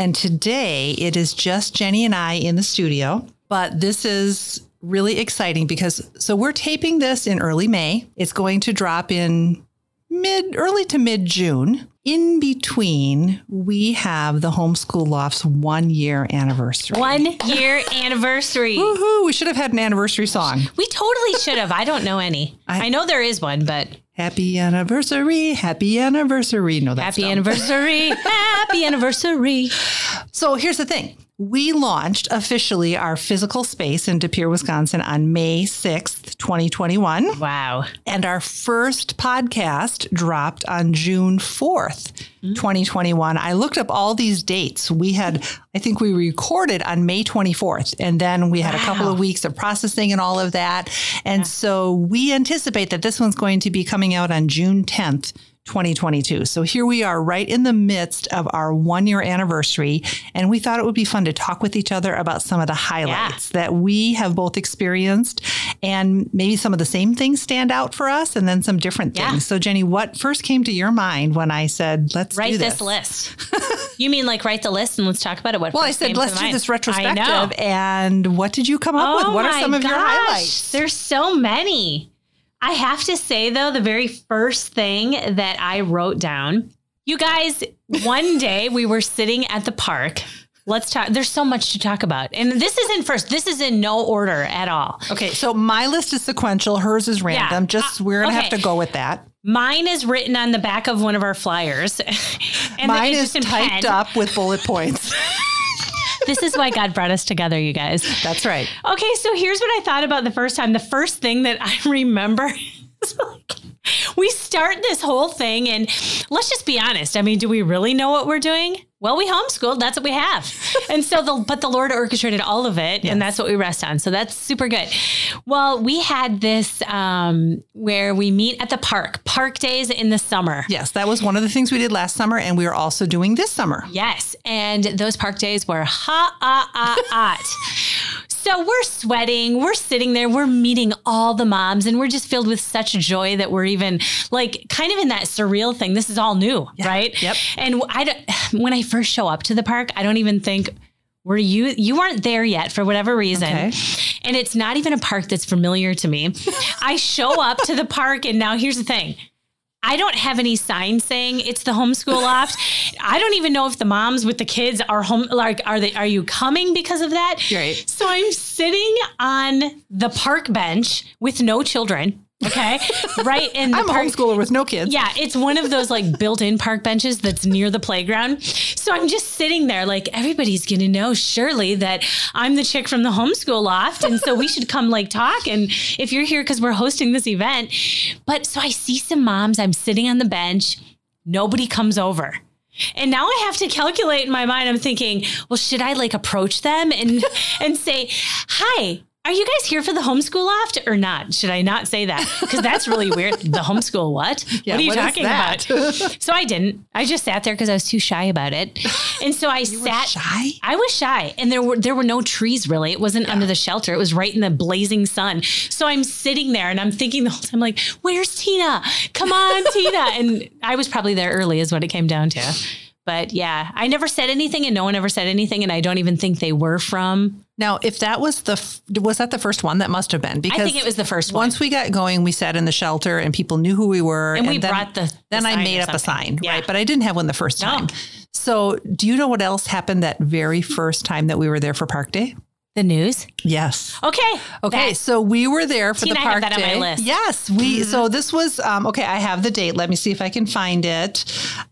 And today it is just Jenny and I in the studio, but this is really exciting because so we're taping this in early May. It's going to drop in mid early to mid June. In between, we have the Homeschool Loft's one year anniversary. One year anniversary. Woohoo! We should have had an anniversary song. We totally should have. I don't know any. I, I- know there is one, but Happy anniversary! Happy anniversary! No, that's happy dumb. anniversary. happy anniversary. So here's the thing. We launched officially our physical space in De Pere, Wisconsin on May 6th, 2021. Wow. And our first podcast dropped on June 4th, mm. 2021. I looked up all these dates. We had, I think we recorded on May 24th, and then we had a couple of weeks of processing and all of that. And so we anticipate that this one's going to be coming out on June 10th. 2022. So here we are right in the midst of our one year anniversary. And we thought it would be fun to talk with each other about some of the highlights that we have both experienced and maybe some of the same things stand out for us and then some different Yeah. things. So Jenny, what first came to your mind when I said, let's do Write this? this list. you mean like write the list and let's talk about it? What Well, I said, let's do mind? this retrospective. And what did you come up with? Oh What are some of your gosh. highlights? There's so many. I have to say though, the very first thing that I wrote down, you guys, one day we were sitting at the park. Let's talk. There's so much to talk about. And this isn't first. This is in no order at all. Okay, so my list is sequential, hers is random. Just Uh, we're gonna have to go with that. Mine is written on the back of one of our flyers. and Mine is typed pen. up with bullet points. This is why God brought us together, you guys. That's right. Okay, so here's what I thought about the first time. The first thing that I remember is like we start this whole thing, and let's just be honest. I mean, do we really know what we're doing? Well, we homeschooled. That's what we have. And so the but the Lord orchestrated all of it, and that's what we rest on. So that's super good. Well, we had this um, where we meet at the park, park days in the summer. Yes, that was one of the things we did last summer, and we are also doing this summer. Yes. And those park days were hot, hot, hot. So we're sweating, we're sitting there, we're meeting all the moms, and we're just filled with such joy that we're even like kind of in that surreal thing. This is all new, right? Yep. And I when I first show up to the park, I don't even think were you you weren't there yet for whatever reason. Okay. And it's not even a park that's familiar to me. I show up to the park, and now here's the thing. I don't have any signs saying it's the homeschool loft. I don't even know if the moms with the kids are home. Like, are they? Are you coming because of that? Right. So I'm sitting on the park bench with no children. Okay, right in the I'm a homeschooler with no kids. Yeah, it's one of those like built-in park benches that's near the playground. So I'm just sitting there like everybody's going to know surely that I'm the chick from the homeschool loft and so we should come like talk and if you're here cuz we're hosting this event. But so I see some moms, I'm sitting on the bench, nobody comes over. And now I have to calculate in my mind. I'm thinking, well, should I like approach them and and say, "Hi, are you guys here for the homeschool loft or not? Should I not say that? Because that's really weird. The homeschool what? Yeah, what are you what talking about? so I didn't. I just sat there because I was too shy about it. And so I sat shy? I was shy. And there were there were no trees really. It wasn't under the shelter. It was right in the blazing sun. So I'm sitting there and I'm thinking the whole time, like, where's Tina? Come on, Tina. And I was probably there early is what it came down to. But yeah, I never said anything and no one ever said anything. And I don't even think they were from Now, if that was the f- was that the first one? That must have been because I think it was the first one. Once we got going, we sat in the shelter and people knew who we were. And we then, brought the- the Then I sign made up a sign, Yeah. right? But I didn't have one the first No. time. So, do you know what else happened that very first time that we were there for Park Day? The news. Yes. Okay. Okay, that- so we were there for Tina, the park day. my list. Mm-hmm. Yes, we. So this was um, okay. I have the date. Let me see if I can find it.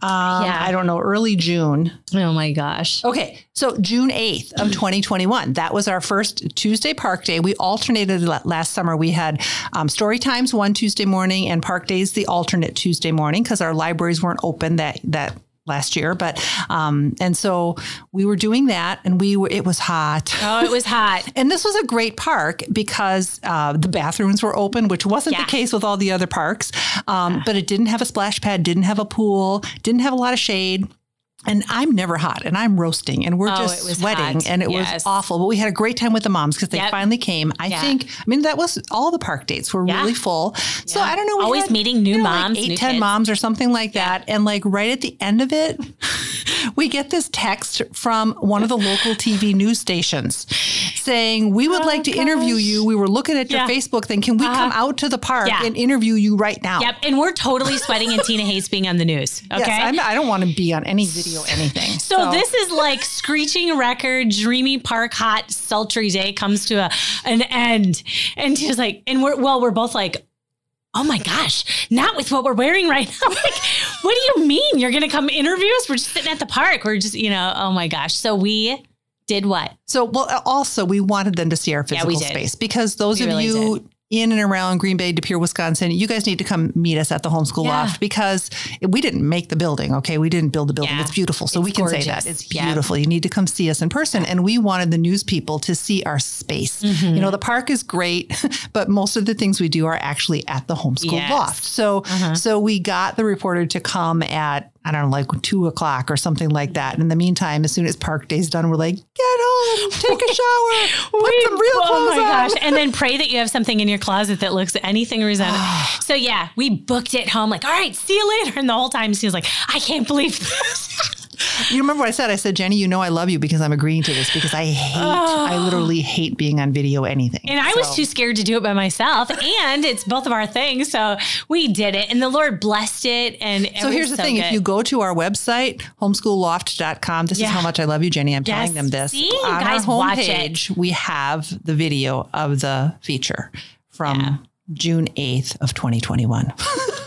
Um, Yeah. I don't know. Early June. oh my gosh. Okay, so June 8th of 2021. That was our first Tuesday park day. We alternated last summer. We had um, story times one Tuesday morning and park days the alternate Tuesday morning because our libraries weren't open that that last year, but um, and so we were doing that, and we were. It was hot. Oh, it was hot. And this was a great park because uh, the bathrooms were open, which wasn't Yeah. the case with all the other parks. Um, But it didn't have a splash pad, didn't have a pool, didn't have a lot of shade. And I'm never hot, and I'm roasting, and we're Oh, just sweating, hot. and it Yes. was awful. But we had a great time with the moms because they Yep. finally came. I Yeah. think, I mean, that was all the park dates were Yeah. really full. So Yeah. I don't know. we Always had, meeting new you know, like moms, eight, new 10 kids. moms or something like that. And like right at the end of it, we get this text from one of the local TV news stations saying, We would like to interview oh, you. We were looking at your Yeah. Facebook thing. Can we uh-huh. come out to the park Yeah. and interview you right now? Yep. And we're totally sweating, and Tina hates being on the news. Okay. Yes, I'm, I don't want to be on any video, anything. So, this is like screeching record, dreamy park, hot, sultry day comes to a, an end. And she was like, and we're, well, we're both like, oh my gosh, not with what we're wearing right now. like, what do you mean? You're going to come interview us? We're just sitting at the park. We're just, you know, oh my gosh. So we did what? So, well, also, we wanted them to see our physical did. space because those We of really you did. in and around Green Bay, De Pere, Wisconsin, you guys need to come meet us at the homeschool Yeah. loft because we didn't make the building. Okay. We didn't build the building. Yeah. It's beautiful. So It's we can say that. It's Yeah. beautiful. You need to come see us in person. And we wanted the news people to see our space. Mm-hmm. You know, the park is great, but most of the things we do are actually at the homeschool Yes. Uh-huh. loft. So, so we got the reporter to come at, I don't know, like two o'clock or something like that. And in the meantime, as soon as park day's done, we're like, get home, take a shower, put We- some real oh clothes my on. gosh. And then pray that you have something in your closet that looks anything resemblable. so yeah, we booked it home, like, all right, see you later. And the whole time she was like, I can't believe this. You remember what I said? I said, Jenny, you know I love you because I'm agreeing to this because I hate, I literally hate being on video anything. And I was too scared to do it by myself. And it's both of our things. So we did it. And the Lord blessed it. And it So here's the thing: if you go to our website, homeschoolloft.com, this Yeah. is how much I love you, Jenny. I'm Yes. telling them this. See? On Guys, our homepage, we have the video of the feature from Yeah. June 8th of 2021.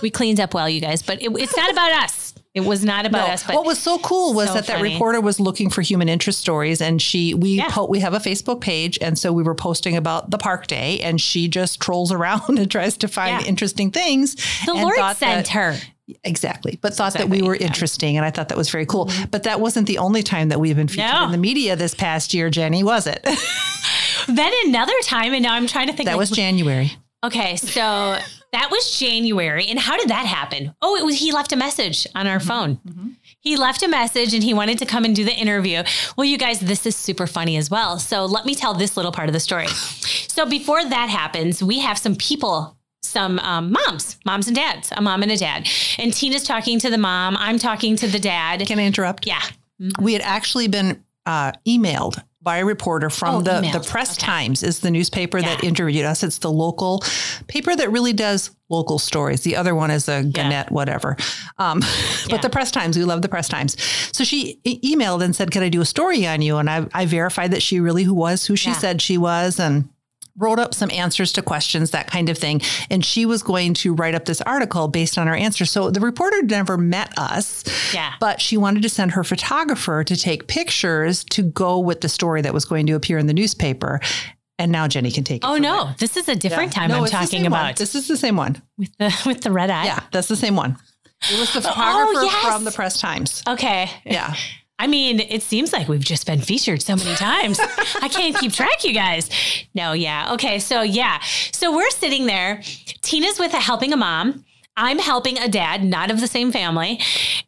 we cleaned up well, you guys, but it, it's not about us. It was not about No, us. But what was so cool was so that that reporter was looking for human interest stories, and she we Yeah. po- we have a Facebook page, and so we were posting about the park day, and she just trolls around and tries to find Yeah. interesting things. the and Lord sent that- her. exactly, but thought that we were yeah. Mm-hmm. interesting, and I thought that was very cool. But that wasn't the only time that we've been featured No. in the media this past year, Jenny, was it? Then another time, and now I'm trying to think. that like, was January. Okay, so that was January. And how did that happen? Oh, it was he left a message on our phone. He left a message and he wanted to come and do the interview. Well, you guys, this is super funny as well. So let me tell this little part of the story. So before that happens, we have some people. Some um, moms, moms and dads, a mom and a dad. And Tina's talking to the mom. I'm talking to the dad. Can I interrupt? Yeah. We had actually been uh, emailed by a reporter from Oh, the, the. Press Okay. Times is the newspaper that interviewed us. It's the local paper that really does local stories. The other one is a Gannett, whatever. Um, Yeah. But the Press Times, we love the Press Times. So she e- emailed and said, "Can I do a story on you?" And I, I verified that she really who was who she Yeah. said she was, and wrote up some answers to questions, that kind of thing. And she was going to write up this article based on our answers. So the reporter never met us. Yeah. But she wanted to send her photographer to take pictures to go with the story that was going to appear in the newspaper. And now Jenny can take it. Oh no, there. this is a different time No, I'm talking same one. about This is the same one. with the with the red eye. Yeah, that's the same one. It was the oh, photographer Oh, yes. from the Press Times. Okay. Yeah. I mean, it seems like we've just been featured so many times. I can't keep track, you guys. No, yeah. Okay. So, yeah. So we're sitting there. Tina's with a helping a mom. I'm helping a dad, not of the same family.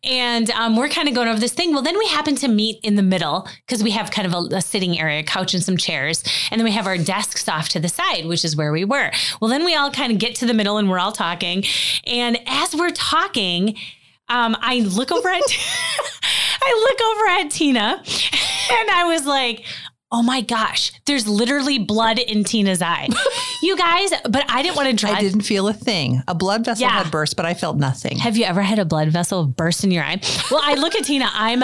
And um, we're kind of going over this thing. Well, then we happen to meet in the middle because we have kind of a, a sitting area, a couch and some chairs. And then we have our desks off to the side, which is where we were. Well, then we all kind of get to the middle and we're all talking. And as we're talking, um, I look over at I look over at Tina and I was like, oh my gosh, there's literally blood in Tina's eye. you guys, but I didn't want to drive. I didn't feel a thing. A blood vessel Yeah. had burst, but I felt nothing. Have you ever had a blood vessel burst in your eye? Well, I look at Tina, I'm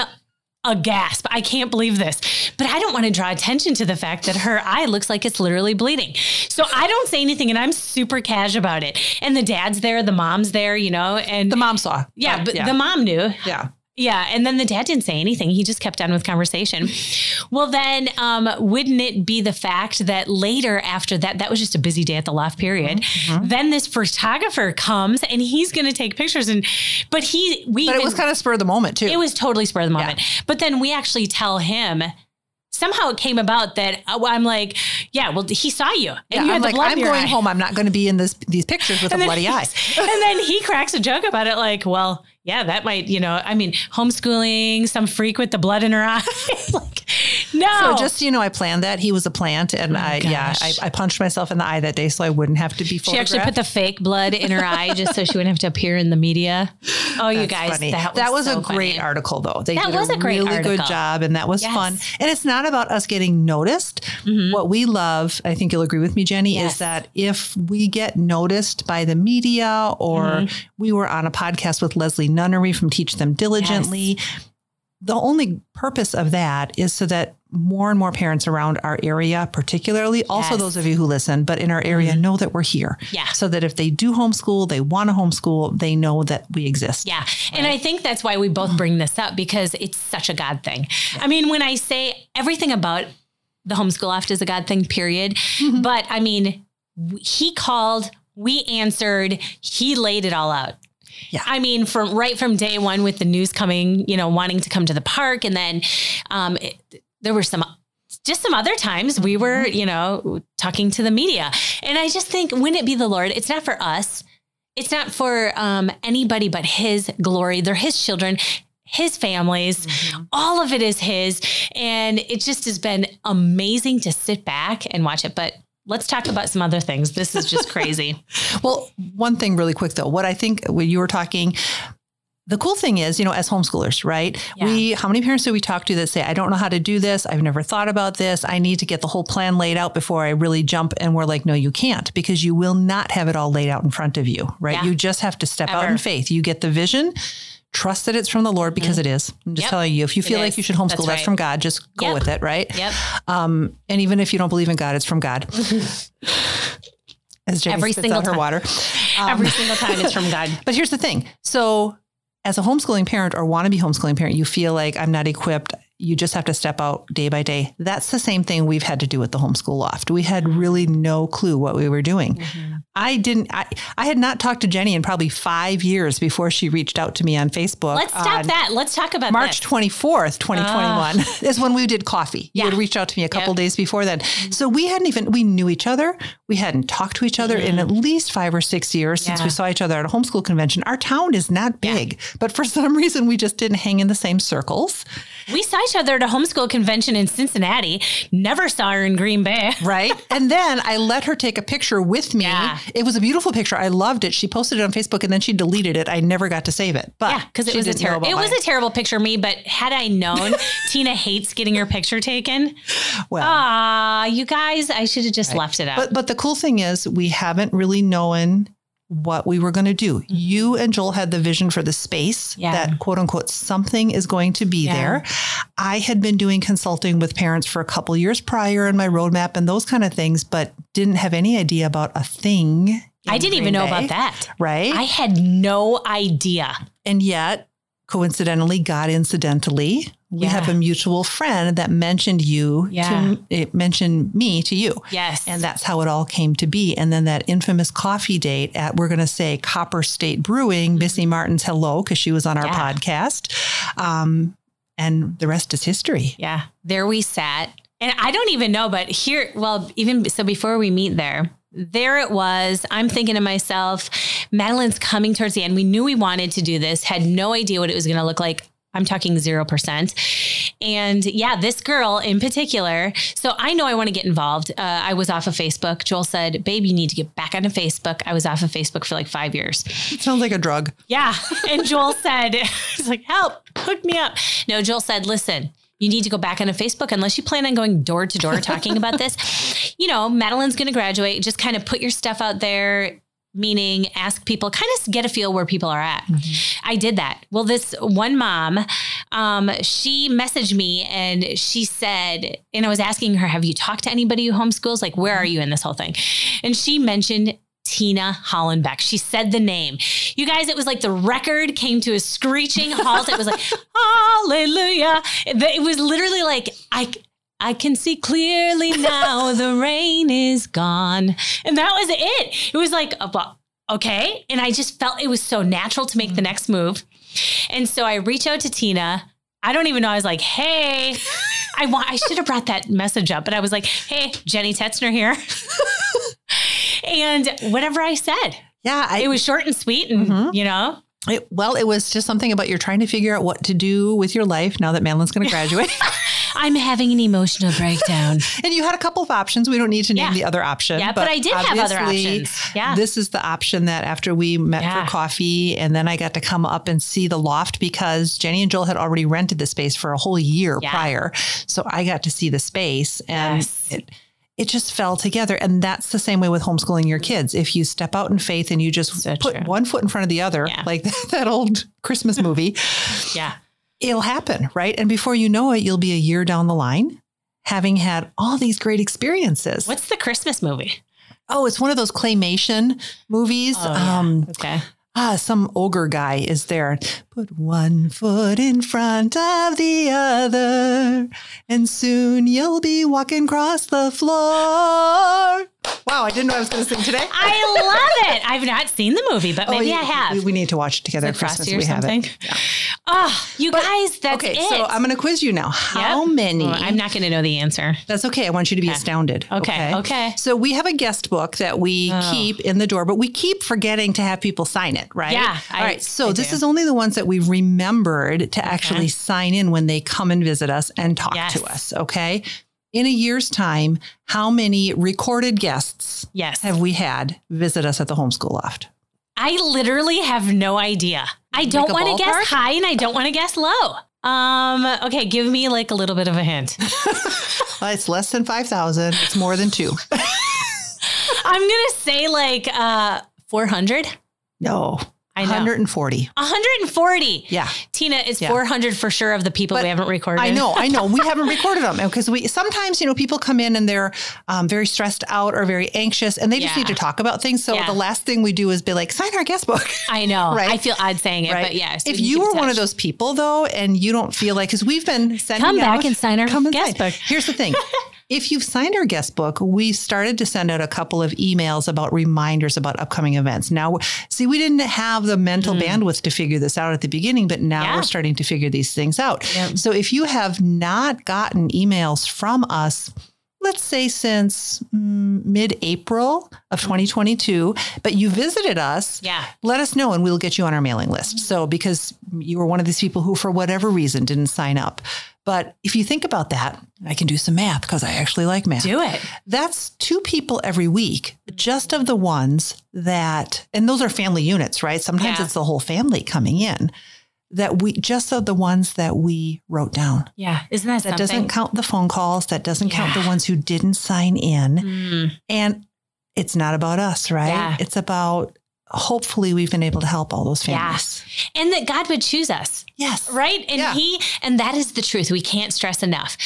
a gasp. I can't believe this. But I don't want to draw attention to the fact that her eye looks like it's literally bleeding. So I don't say anything and I'm super cash about it. And the dad's there, the mom's there, you know, and The mom saw. yeah, but the mom knew. yeah. Yeah, and then the dad didn't say anything. He just kept on with conversation. Well, then, um, wouldn't it be the fact that later after that, that was just a busy day at the loft period. Mm-hmm. Then this photographer comes and he's going to take pictures, and but he we But it even- was kind of spur of the moment too. it was totally spur of the moment. But then we actually tell him. Somehow it came about that uh, I'm like, yeah, well, he saw you, and yeah, you I'm like, I'm going eye. home. I'm not going to be in this these pictures with a And then bloody eye. and then he cracks a joke about it, like, well, yeah, that might, you know, I mean, homeschooling, some freak with the blood in her eye. like, no. So just you know, I planned that. He was a plant, and I yeah, I, Oh. I punched myself in the eye that day so I wouldn't have to be she actually put the fake blood in her eye just so she wouldn't have to appear in the media. Oh, you guys, funny. that was, so a great funny. article, though. They That did was a great really good job, and that was Yes. fun. And it's not about us getting noticed. What we love, I think you'll agree with me, Jenny, Mm-hmm. Yes. is that if we get noticed by the media, or Mm-hmm. we were on a podcast with Leslie Nunnery from Teach Them Diligently. The only purpose of that is so that more and more parents around our area, particularly also Yes. Mm-hmm. those of you who listen, but in our area, know that we're here. Yeah. So that if they do homeschool, they want to homeschool, they know that we exist. Yeah. And I think that's why we both bring this up because it's such a God thing. I mean, when I say everything about the homeschool loft is a God thing, period. Mm-hmm. But I mean, he called, we answered, he laid it all out. Yeah. I mean, from right from day one with the news coming, you know, wanting to come to the park. And then um, it, there were some just some other times we were, Mm-hmm. you know, talking to the media. And I just think, wouldn't it be the Lord? It's not for us. It's not for um, anybody but His glory. They're His children, His families. All of it is His. And it just has been amazing to sit back and watch it. But let's talk about some other things. This is just crazy. Well, one thing really quick though, what I think when you were talking, the cool thing is, you know, as homeschoolers, right? Yeah. We, how many parents do we talk to that say, I don't know how to do this. I've never thought about this. I need to get the whole plan laid out before I really jump. And we're like, no, you can't because you will not have it all laid out in front of you, right? Yeah. You just have to step out in faith. You get the vision, trust that it's from the Lord because it is. I'm just Yep. telling you, if you feel It like is. you should homeschool, That's that's, from God. Just go Yep. with it, right? Yep. Um, and even if you don't believe in God, it's from God. As Every single her time. water. Um, Every single time it's from God. but here's the thing. So, as a homeschooling parent or want to be homeschooling parent, you feel like I'm not equipped. You just have to step out day by day. That's the same thing we've had to do with the homeschool loft. We had really no clue what we were doing. Mm-hmm. I didn't, I, I had not talked to Jenny in probably five years before she reached out to me on Facebook. Let's stop that. Let's talk about March this. 24th, 2021 ah. is when we did coffee. You Yeah. had reached out to me a couple Yep. days before then. Mm-hmm. So we hadn't even, we knew each other. We hadn't talked to each other in mm-hmm. at least five or six years since we saw each other at a homeschool convention. Our town is not big, but for some reason we just didn't hang in the same circles. We saw each other at a homeschool convention in Cincinnati. Never saw her in Green Bay. Right. and then I let her take a picture with me. Yeah. It was a beautiful picture. I loved it. She posted it on Facebook and then she deleted it. I never got to save it. But Yeah, because it was a terrible. It was a terrible picture of me. But had I known Tina hates getting her picture taken, well. ah, you guys, I should have just left it out. But but the cool thing is we haven't really known what we were going to do. You and Joel had the vision for the space Mm-hmm. Yeah. that quote unquote something is going to be Yeah. there. I had been doing consulting with parents for a couple years prior in my roadmap and those kind of things, but didn't have any idea about a thing. I didn't Green even know Bay, about that. Right. I had no idea. and yet, coincidentally, God incidentally, we Yeah. have a mutual friend that mentioned you Yeah. to it mentioned me to you. Yes. And that's how it all came to be. And then that infamous coffee date at, we're going to say Copper State Brewing, Missy Martin's hello, because she was on our Mm-hmm. Yeah. podcast. Um, and the rest is history. Yeah. There we sat. And I don't even know, but here, well, even so before we meet there, there it was. I'm thinking to myself, Madeline's coming towards the end. We knew we wanted to do this, had no idea what it was going to look like. I'm talking 0%. And yeah, this girl in particular. So I know I want to get involved. Uh, I was off of Facebook. Joel said, Babe, you need to get back onto Facebook. I was off of Facebook for like five years. It sounds like a drug. Yeah. And Joel said, he's like, help, hook me up. No, Joel said, listen, you need to go back onto Facebook unless you plan on going door to door talking about this. You know, Madeline's going to graduate. Just kind of put your stuff out there, meaning ask people, kind of get a feel where people are at. I did that. Well, this one mom, um, she messaged me and she said, and I was asking her, have you talked to anybody who homeschools? Like, where are you in this whole thing? And she mentioned Tina Hollenbeck. She said the name. You guys, it was like the record came to a screeching halt. It was like, hallelujah. It was literally like, I, I can see clearly now the rain is gone. And that was it. It was like, okay. And I just felt it was so natural to make the next move. And so I reach out to Tina. I don't even know. I was like, hey, I want, I should have brought that message up, but I was like, hey, Jenny Tetzner here. and whatever I said. Yeah. I, it was short and sweet and, mm-hmm. you know, it, well, it was just something about you're trying to figure out what to do with your life now that Madeline's going to graduate. I'm having an emotional breakdown. and you had a couple of options. We don't need to name yeah. the other option. Yeah, but, but I did have other options. Yeah. This is the option that after we met yeah. for coffee and then I got to come up and see the loft because Jenny and Joel had already rented the space for a whole year yeah. prior. So I got to see the space and yes. it it just fell together. And that's the same way with homeschooling your kids. If you step out in faith and you just so put true. one foot in front of the other, yeah. like that old Christmas movie, yeah, it'll happen, right? And before you know it, you'll be a year down the line having had all these great experiences. What's the Christmas movie? Oh, it's one of those claymation movies. Oh, yeah. um, okay ah, some ogre guy is there. Put one foot in front of the other, and soon you'll be walking across the floor. Wow, I didn't know I was going to sing today. I love it. I've not seen the movie, but oh, maybe I have. We, we, need to watch it together. It Christmas, or we something? have it. Yeah. Oh, you but, guys, that's okay. It. So I'm going to quiz you now. How yep. many? Well, I'm not going to know the answer. That's okay. I want you to be okay. astounded. Okay. okay. Okay. So we have a guest book that we oh. keep in the door, but we keep forgetting to have people sign it, right? Yeah. All I, right. So I this do. is only the ones that we've remembered to okay. actually sign in when they come and visit us and talk yes. to us. Okay in a year's time, how many recorded guests yes. have we had visit us at the homeschool loft? I literally have no idea. I don't want to guess high and I don't want to guess low. Um, okay, give me like a little bit of a hint. well, it's less than 5,000. It's more than two. I'm going to say like uh 400. No. I know. 140. 140. Yeah. Tina, it's yeah. 400 for sure of the people but we haven't recorded. I know, I know. We haven't recorded them because we sometimes, you know, people come in and they're um, very stressed out or very anxious and they just yeah. need to talk about things. So yeah. the last thing we do is be like, sign our guest book. I know. right. I feel odd saying it, right? but yes. if you were one of those people though, and you don't feel like, because we've been sending come out, back and sign our guest sign. book. Here's the thing. If you've signed our guest book, we started to send out a couple of emails about reminders about upcoming events. Now, see, we didn't have the mental mm. bandwidth to figure this out at the beginning, but now yeah. we're starting to figure these things out. So if you have not gotten emails from us, let's say since mm, mid-April of 2022, but you visited us, yeah. let us know and we'll get you on our mailing list. So because you were one of these people who for whatever reason didn't sign up. But if you think about that, I can do some math because I actually like math. Do it. That's two people every week, just of the ones that, and those are family units, right? Sometimes yeah. it's the whole family coming in that we just of the ones that we wrote down. Yeah. Isn't that That something? doesn't count the phone calls. That doesn't yeah. count the ones who didn't sign in. Mm. And it's not about us, right? Yeah. It's about hopefully we've been able to help all those families. Yeah. And that God would choose us. Yes. Right? And yeah. he and that is the truth. We can't stress enough.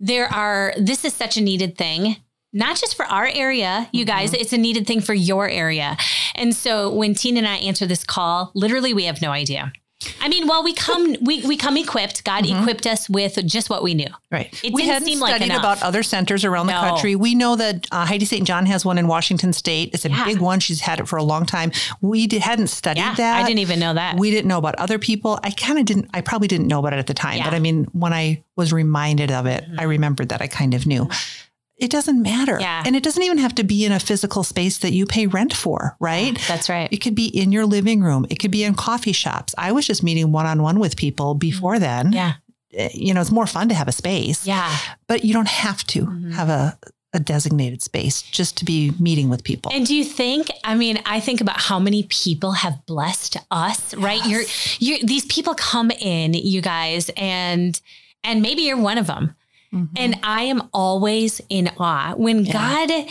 There are this is such a needed thing. Not just for our area, you mm-hmm. guys, it's a needed thing for your area. And so when Tina and I answer this call, literally we have no idea. I mean, well, we come we, we come equipped. God mm-hmm. equipped us with just what we knew. Right. It we hadn't studied like about other centers around no. the country. We know that uh, Heidi St. John has one in Washington State. It's a yeah. big one. She's had it for a long time. We did, hadn't studied yeah, that. I didn't even know that. We didn't know about other people. I kind of didn't. I probably didn't know about it at the time. Yeah. But I mean, when I was reminded of it, mm-hmm. I remembered that I kind of knew. Mm-hmm it doesn't matter. Yeah. And it doesn't even have to be in a physical space that you pay rent for, right? That's right. It could be in your living room. It could be in coffee shops. I was just meeting one on one with people before then. Yeah. Eh, you know, it's more fun to have a space. Yeah. But you don't have to mm-hmm. have a, a designated space just to be meeting with people. And do you think, I mean, I think about how many people have blessed us, yes. right? You're, you're, these people come in, you guys, and, and maybe you're one of them Mm-hmm. And I am always in awe when yeah. God,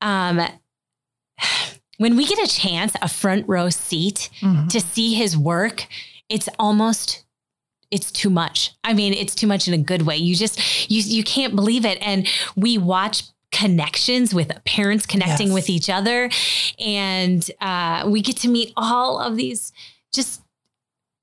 um, when we get a chance, a front row seat mm-hmm. to see his work, it's almost it's too much. I mean, it's too much in a good way. You just you you can't believe it. And we watch connections with parents connecting Yes. with each other. And uh, we get to meet all of these just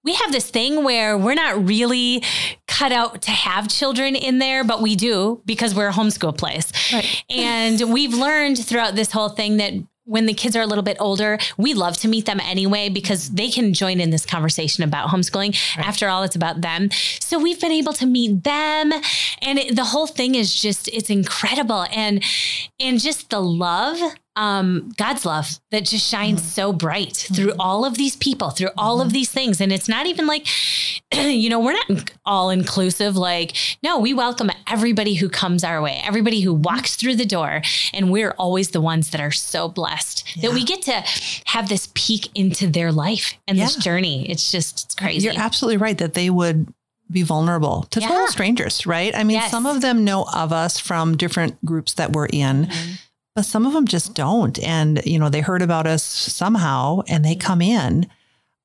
we have this thing where we're not really cut out to have children in there, but we do because we're a homeschool place. Right. And we've learned throughout this whole thing that when the kids are a little bit older, we love to meet them anyway because they can join in this conversation about homeschooling. After all, it's about them. So we've been able to meet them and it, the whole thing is just it's incredible and and just the love um, God's love that just shines so bright through all of these people, through all of these things. And it's not even like, you know, we're not all inclusive. Like, no, we welcome everybody who comes our way, everybody who walks through the door. And we're always the ones that are so blessed that we get to have this peek into their life and this journey. It's just, it's crazy. You're absolutely right that they would be vulnerable to Yeah. total strangers, right? I mean, Yes. some of them know of us from different groups that we're in, Mm-hmm. But some of them just don't. And, you know, they heard about us somehow and they come in.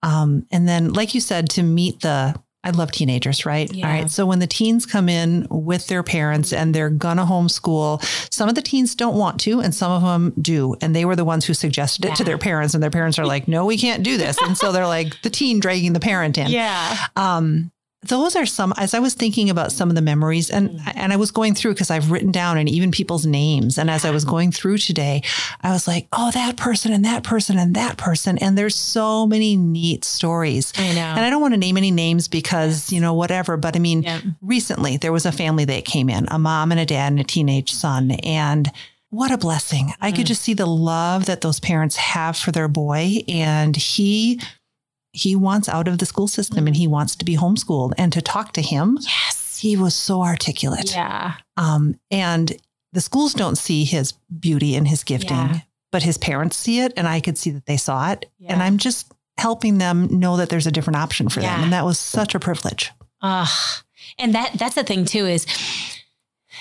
Um, and then, like you said, to meet the, I love teenagers, right? Yeah. All right. So when the teens come in with their parents and they're gonna homeschool, some of the teens don't want to, and some of them do. And they were the ones who suggested it to their parents, and their parents are like, no, we can't do this. And so they're like the teen dragging the parent in yeah. um, those are some as i was thinking about some of the memories and Mm. and i was going through because i've written down and even people's names and as i was going through today i was like oh that person and that person and that person and there's so many neat stories I know. and i don't want to name any names because you know whatever but i mean Yeah. recently there was a family that came in a mom and a dad and a teenage son and what a blessing. I Mm. could just see the love that those parents have for their boy and he he wants out of the school system and he wants to be homeschooled and to talk to him yes. he was so articulate Yeah. um, and the schools don't see his beauty and his gifting Yeah. but his parents see it and i could see that they saw it and i'm just helping them know that there's a different option for them and that was such a privilege Ugh. And that that's the thing too is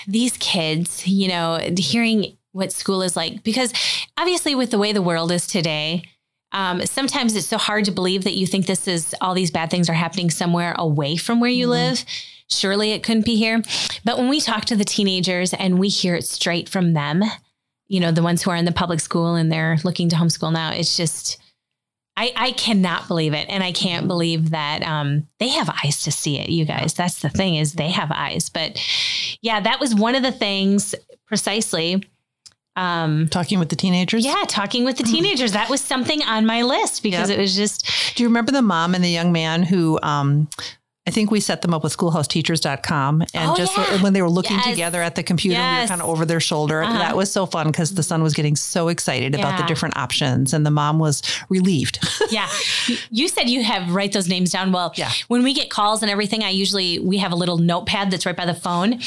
these kids, you know, hearing what school is like because obviously with the way the world is today, um, sometimes it's so hard to believe that you think this is all these bad things are happening somewhere away from where you live. Surely it couldn't be here. But when we talk to the teenagers and we hear it straight from them, you know, the ones who are in the public school and they're looking to homeschool now, it's just I, I cannot believe it. And I can't believe that um, they have eyes to see it, you guys. That's the thing is they have eyes. But yeah, that was one of the things precisely. Um, talking with the teenagers yeah, talking with the teenagers. That was something on my list because Yep. it was just, Do you remember the mom and the young man who um I think we set them up with schoolhouseteachers.com and Oh, just yeah. when they were looking Yes. together at the computer, we were kind of over their shoulder. Uh-huh. That was so fun because the son was getting so excited about the different options and the mom was relieved. yeah. You said you have write those names down. Well, Yeah. when we get calls and everything, I usually, we have a little notepad that's right by the phone.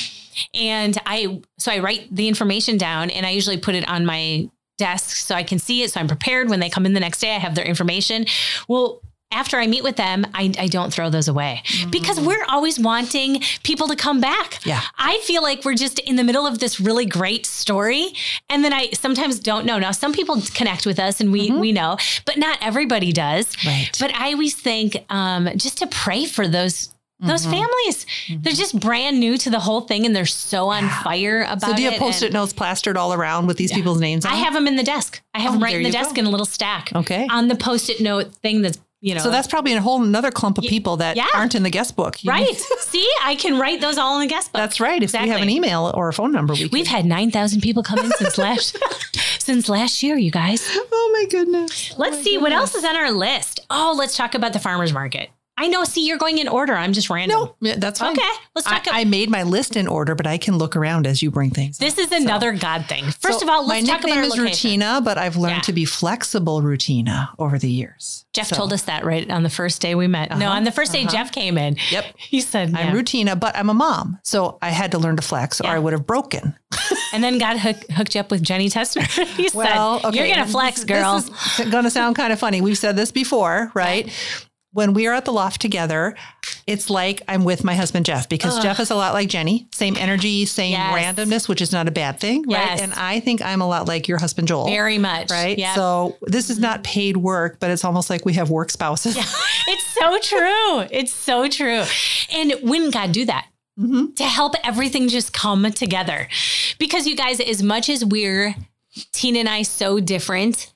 And I, so I write the information down and I usually put it on my desk so I can see it. So I'm prepared when they come in the next day, I have their information. Well, after I meet with them, I, I don't throw those away because we're always wanting people to come back. Yeah. I feel like we're just in the middle of this really great story. And then I sometimes don't know. Now, some people connect with us and we, we know, but not everybody does. Right. But I always think um, just to pray for those. Those Mm-hmm. families, they're just brand new to the whole thing and they're so on fire about it so do you have post-it notes plastered all around with these people's names on? I have them in the desk. I have Oh, them right in the desk go. in a little stack. Okay. On the post-it note thing that's, you know. So that's probably a whole another clump of people that yeah. aren't in the guest book. You- right. See, I can write those all in the guest book. That's right. If we have an email or a phone number, we We've can. had 9,000 people come in since last since last year, you guys. Oh my goodness. Let's oh see what else is on our list. Oh, let's talk about the farmers market. I know. See, you're going in order. I'm just random. No, yeah, that's fine. Okay, let's talk I, about- I made my list in order, but I can look around as you bring things. This is another God thing. First So of all, let's my talk about nickname our is. Rutina, but I've learned Yeah. to be flexible Rutina over the years. Jeff So, told us that right on the first day we met. No, Uh-huh, on the first day uh-huh. Jeff came in. Yep. He said, I'm yeah. Rutina, but I'm a mom, so I had to learn to flex, or I would have broken. and then God hook, hooked you up with Jenny Tessner. he said, "You're gonna flex, girl." This is going to sound kind of funny. We've said this before, right? When we are at the loft together, it's like I'm with my husband Jeff because Jeff is a lot like Jenny, same energy, same Yes. randomness, which is not a bad thing, Yes. right? And I think I'm a lot like your husband Joel. Very much, right? Yeah. So this is not paid work, but it's almost like we have work spouses. it's so true. It's so true. And when God do that? Mhm. to help everything just come together. Because you guys, as much as we're Tina and I so different,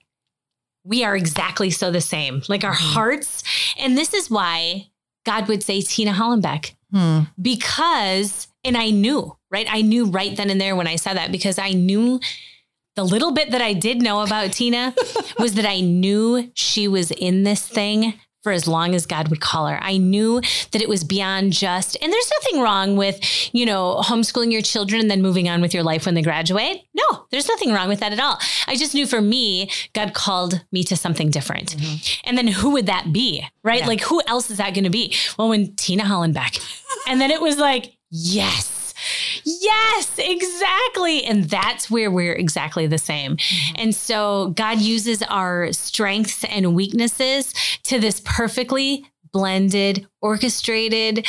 we are exactly so the same. Like our hearts. And this is why God would say Tina Hollenbeck Hmm. because, and I knew, right? I knew right then and there when I said that because I knew the little bit that I did know about Tina was that I knew she was in this thing for as long as God would call her. I knew that it was beyond just, and there's nothing wrong with, you know, homeschooling your children and then moving on with your life when they graduate. No, there's nothing wrong with that at all. I just knew for me, God called me to something different. Mm-hmm. And then who would that be? Right? Yeah. Like, who else is that going to be? Well, when Tina Hollenbeck. and then it was like, yes. Yes, exactly. And that's where we're exactly the same. Mm-hmm. And so God uses our strengths and weaknesses to this perfectly blended, orchestrated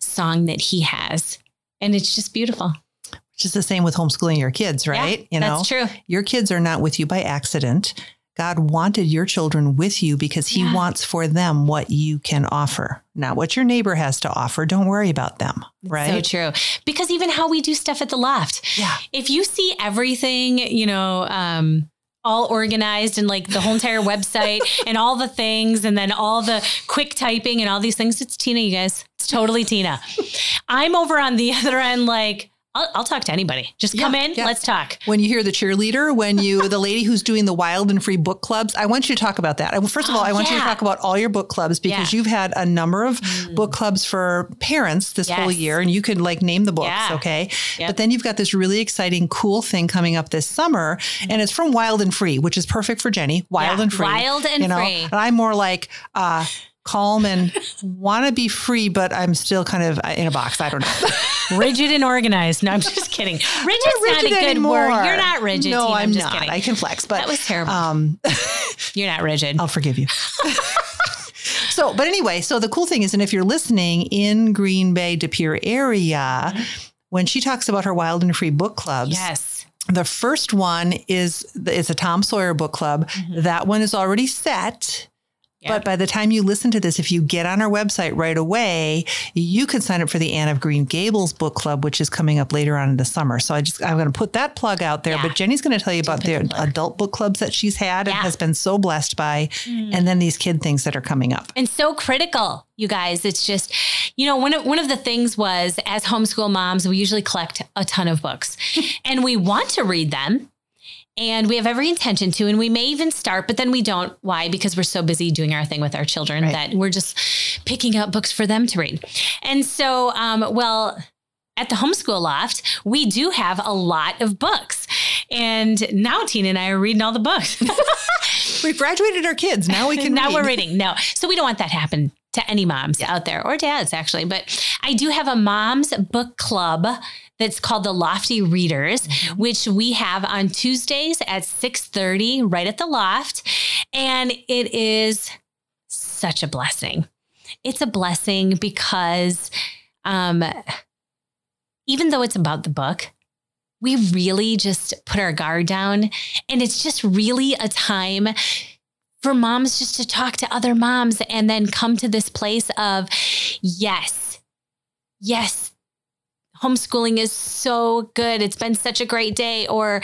song that He has. And it's just beautiful. Which is the same with homeschooling your kids, right? Yeah, you know, that's true. your kids are not with you by accident. God wanted your children with you because He Yeah. wants for them what you can offer, not what your neighbor has to offer. Don't worry about them, right? So true. Because even how we do stuff at the loft, Yeah. if you see everything, you know, um, all organized and like the whole entire website and all the things and then all the quick typing and all these things, it's Tina, you guys. It's totally Tina. I'm over on the other end, like, I'll, I'll talk to anybody. Just come in, yeah. let's talk. When you hear the cheerleader, when you, the lady who's doing the wild and free book clubs, I want you to talk about that. First of all, Oh, I want you to talk about all your book clubs because Yeah. you've had a number of book clubs for parents this whole year and you could like name the books. Yeah. Okay. Yep. But then you've got this really exciting, cool thing coming up this summer and it's from Wild and Free, which is perfect for Jenny. Wild Yeah, and free. Wild and you know? Free. And I'm more like, uh, calm and want to be free, but I'm still kind of uh, in a box. I don't know. Rigid and organized. No, I'm just kidding. Rigid's not, rigid a good anymore. word. You're not rigid. No, Tina. I'm, just not. kidding. I can flex, but That was terrible. Um, You're not rigid. I'll forgive you. so, but anyway, so the cool thing is, and if you're listening in Green Bay, De Pere area, when she talks about her wild and free book clubs, Yes. the first one is is a Tom Sawyer book club. That one is already set. Yeah. But by the time you listen to this, if you get on our website right away, you can sign up for the Anne of Green Gables book club, which is coming up later on in the summer. So I just I'm going to put that plug out there. Yeah. But Jenny's going to tell you about the adult book clubs that she's had and has been so blessed by, Mm. and then these kid things that are coming up. and so critical, you guys. It's just, you know, one of one of the things was as homeschool moms, we usually collect a ton of books, and we want to read them. And we have every intention to, and we may even start, but then we don't. Why? Because we're so busy doing our thing with our children Right. that we're just picking up books for them to read. And so, um, well, at the homeschool loft, we do have a lot of books. And now Tina and I are reading all the books. We've graduated our kids. Now we can now read. we're reading. No. So we don't want that to happen to any moms out there or dads actually. But I do have a mom's book club that's called the Lofty Readers, which we have on Tuesdays at 6:30 right at the loft. And it is such a blessing. It's a blessing because um even though it's about the book, we really just put our guard down and it's just really a time for moms just to talk to other moms and then come to this place of yes, yes, homeschooling is so good. It's been such a great day. Or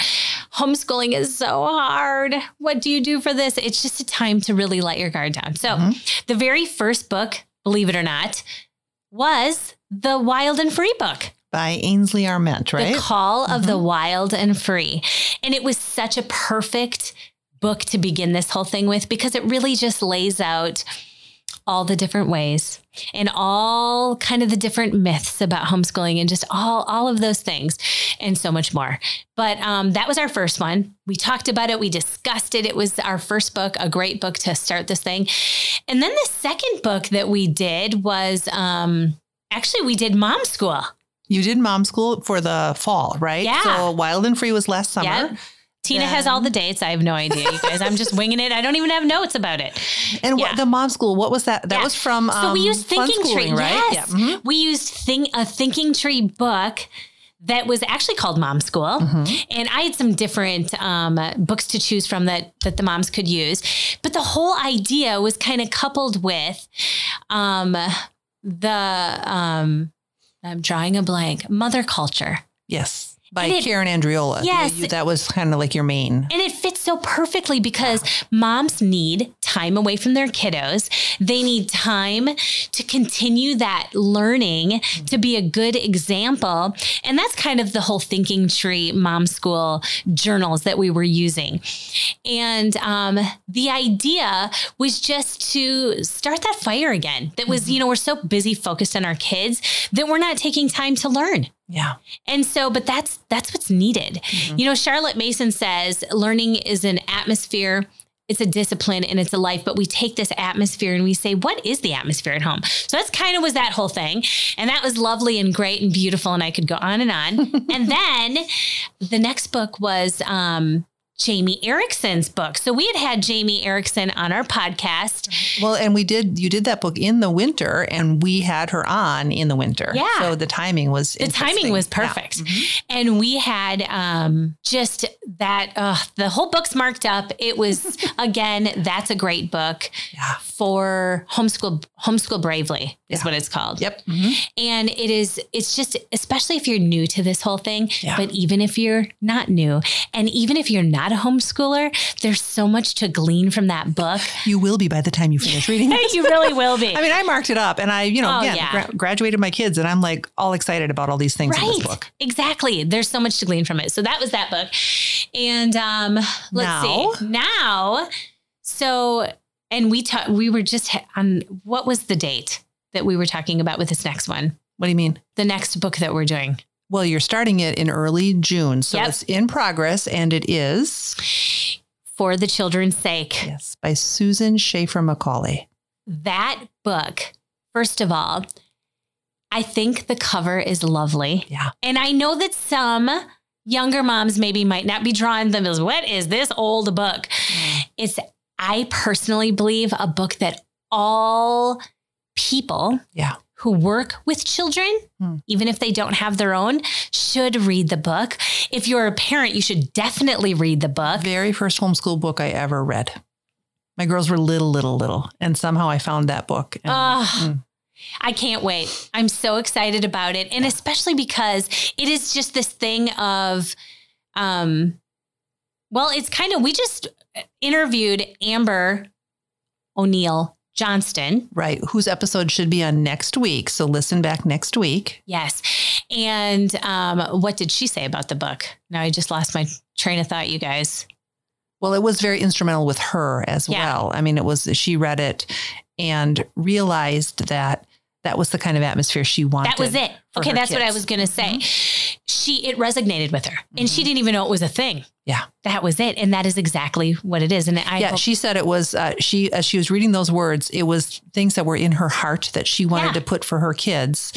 homeschooling is so hard. What do you do for this? It's just a time to really let your guard down. So, mm-hmm. the very first book, believe it or not, was the Wild and Free book. by Ainsley Arment, right? The Call of the mm-hmm. Wild and Free. And it was such a perfect book to begin this whole thing with because it really just lays out all the different ways and all kind of the different myths about homeschooling and just all all of those things and so much more. But um, that was our first one. We talked about it. We discussed it. It was our first book, a great book to start this thing. And then the second book that we did was um, actually we did Mom School. You did mom school for the fall, right? Yeah. So Wild and Free was last summer. Yep. Tina has all the dates. I have no idea, you guys. I'm just winging it. I don't even have notes about it. And Yeah. what the mom school, what was that? That Yeah. was from um, so we used Fun Thinking Tree, right? Yes. Yeah. mhm. We used thing, a Thinking Tree book that was actually called Mom School, Mm-hmm. and I had some different um, books to choose from that that the moms could use. But the whole idea was kind of coupled with um, the um, I'm drawing a blank. Mother Culture. Yes. By And it- Karen Andreola. Yes. You- that was kind of like your main. And it fits so perfectly because moms need time away from their kiddos. They need time to continue that learning, to be a good example. And that's kind of the whole thinking tree mom school journals that we were using. And um, the idea was just to start that fire again. That was, you know, we're so busy focused on our kids that we're not taking time to learn. Yeah. And so, but that's that's what's needed. You know, Charlotte Mason says learning is an atmosphere, it's a discipline, and it's a life. But we take this atmosphere and we say, what is the atmosphere at home? So that's kind of was that whole thing, and that was lovely and great and beautiful, and I could go on and on. and then the next book was um, Jamie Erickson's book. So we had had Jamie Erickson on our podcast. Well, and we did, you did that book in the winter and we had her on in the winter. Yeah. So the timing was, the timing was perfect and we had um, just that uh, the whole book's marked up it was again that's a great book Yeah. for homeschool homeschool bravely is Yeah. what it's called Yep. Mhm. and it is it's just especially if you're new to this whole thing Yeah. but even if you're not new and even if you're not a homeschooler there's so much to glean from that book You will be by the time you finish reading it. you really will be I mean, I marked it up and I, you know, Oh, again, yeah. gra- graduated my kids and I'm like all excited about all these things in this book. Exactly. There's so much to glean from it. So that was that book. And um let's Now? see. Now so and we ta- we were just on what was the date that we were talking about with this next one? What do you mean? The next book that we're doing. Well, you're starting it in early June. So Yep. it's in progress and it is, For the children's sake. yes, by Susan Schaeffer Macaulay. That book, first of all, I think the cover is lovely. Yeah. And I know that some younger moms maybe might not be drawn to them as what is this old book? Mm. It's, I personally believe, a book that all people Yeah. Who work with children, Hmm. even if they don't have their own, should read the book. If you're a parent, you should definitely read the book. Very first homeschool book I ever read. My girls were little, little, little. And somehow I found that book. And, Ah, mm, I can't wait. I'm so excited about it. And especially because it is just this thing of, um, well, it's kind of, we just interviewed Amber O'Neal Johnston. right. Whose episode should be on next week. So listen back next week. Yes. And um, what did she say about the book? Now I just lost my train of thought, you guys. Well, it was very instrumental with her as Yeah. well. I mean, it was, she read it and realized that that was the kind of atmosphere she wanted. That was it. Okay, that's what I was going to say. She it resonated with her, and she didn't even know it was a thing. Mm-hmm. Yeah. that was it, and that is exactly what it is. And I yeah, hope- she said it was uh, she as she was reading those words, it was things that were in her heart that she wanted Yeah. to put for her kids,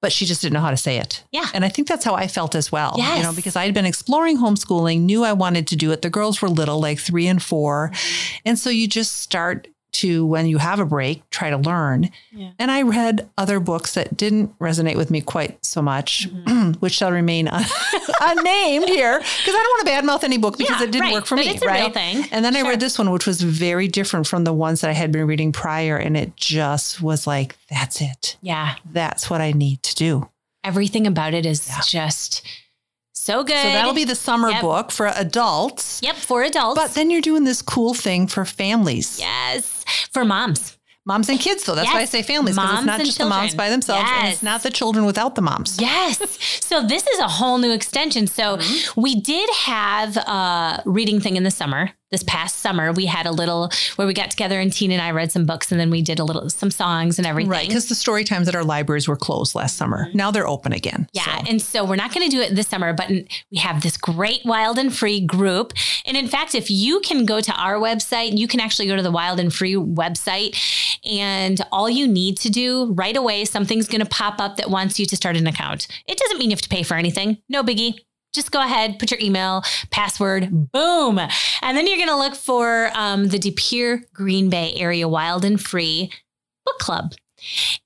but she just didn't know how to say it. Yeah. and I think that's how I felt as well. you know, because I had been exploring homeschooling, knew I wanted to do it. The girls were little, like three and 4 Mm-hmm. and so you just start to when you have a break, try to learn. Yeah. And I read other books that didn't resonate with me quite so much, Mm-hmm. which shall remain un- unnamed here because I don't want to badmouth any book because Yeah, it didn't right. work for But me. it's a real right? thing. And then I read this one, which was very different from the ones that I had been reading prior, and it just was like, that's it. yeah, That's what I need to do. everything about it is Yeah. just so good. So that'll be the summer Yep. book for adults. yep for adults. But then you're doing this cool thing for families. yes, for moms. Moms and kids, though. That's why I say families, because it's not and just the moms by themselves, and Yes. it's not the children without the moms. Yes. so this is a whole new extension. So Mm-hmm. we did have a reading thing in the summer. This past summer, we had a little where we got together and Tina and I read some books and then we did a little some songs and everything. Right, because the story times at our libraries were closed last summer. Mm-hmm. Now they're open again. Yeah. So- And so we're not going to do it this summer, but we have this great Wild and Free group. And in fact, if you can go to our website, you can actually go to the Wild and Free website. And all you need to do right away, something's going to pop up that wants you to start an account. It doesn't mean you have to pay for anything. No biggie. Just go ahead, put your email, password, boom. And then you're going to look for um, the De Pere Green Bay area Wild and Free book club.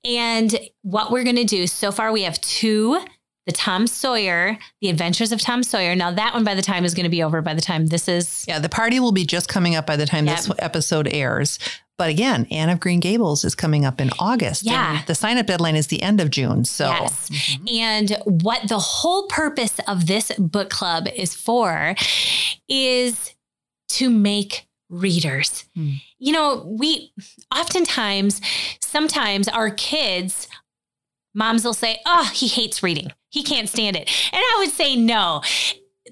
And what we're going to do so far, we have two the Tom Sawyer, The Adventures of Tom Sawyer. Now, that one by the time is going to be over by the time this is. Yeah, the party will be just coming up by the time Yep. this episode airs. But again, Anne of Green Gables is coming up in August. Yeah. And the sign up deadline is the end of June. So Yes. And what the whole purpose of this book club is for is to make readers. Hmm. You know, we oftentimes, sometimes our kids, moms will say, Oh, he hates reading. He can't stand it. And I would say, No.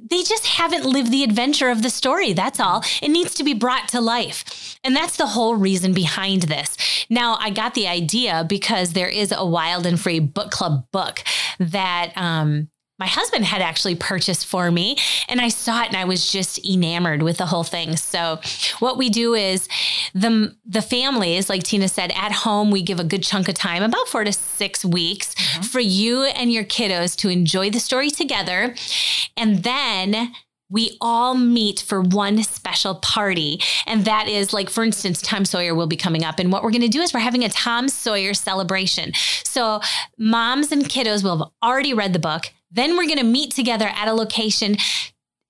They just haven't lived the adventure of the story. That's all. It needs to be brought to life. And that's the whole reason behind this. Now, I got the idea because there is a Wild and Free book club book that um, my husband had actually purchased for me. And I saw it and I was just enamored with the whole thing. So, what we do is the, the families, like Tina said, at home, we give a good chunk of time, about four to six weeks, mm-hmm. for you and your kiddos to enjoy the story together. And then we all meet for one special party. And that is like, for instance, Tom Sawyer will be coming up. And what we're going to do is we're having a Tom Sawyer celebration. So moms and kiddos will have already read the book. Then we're going to meet together at a location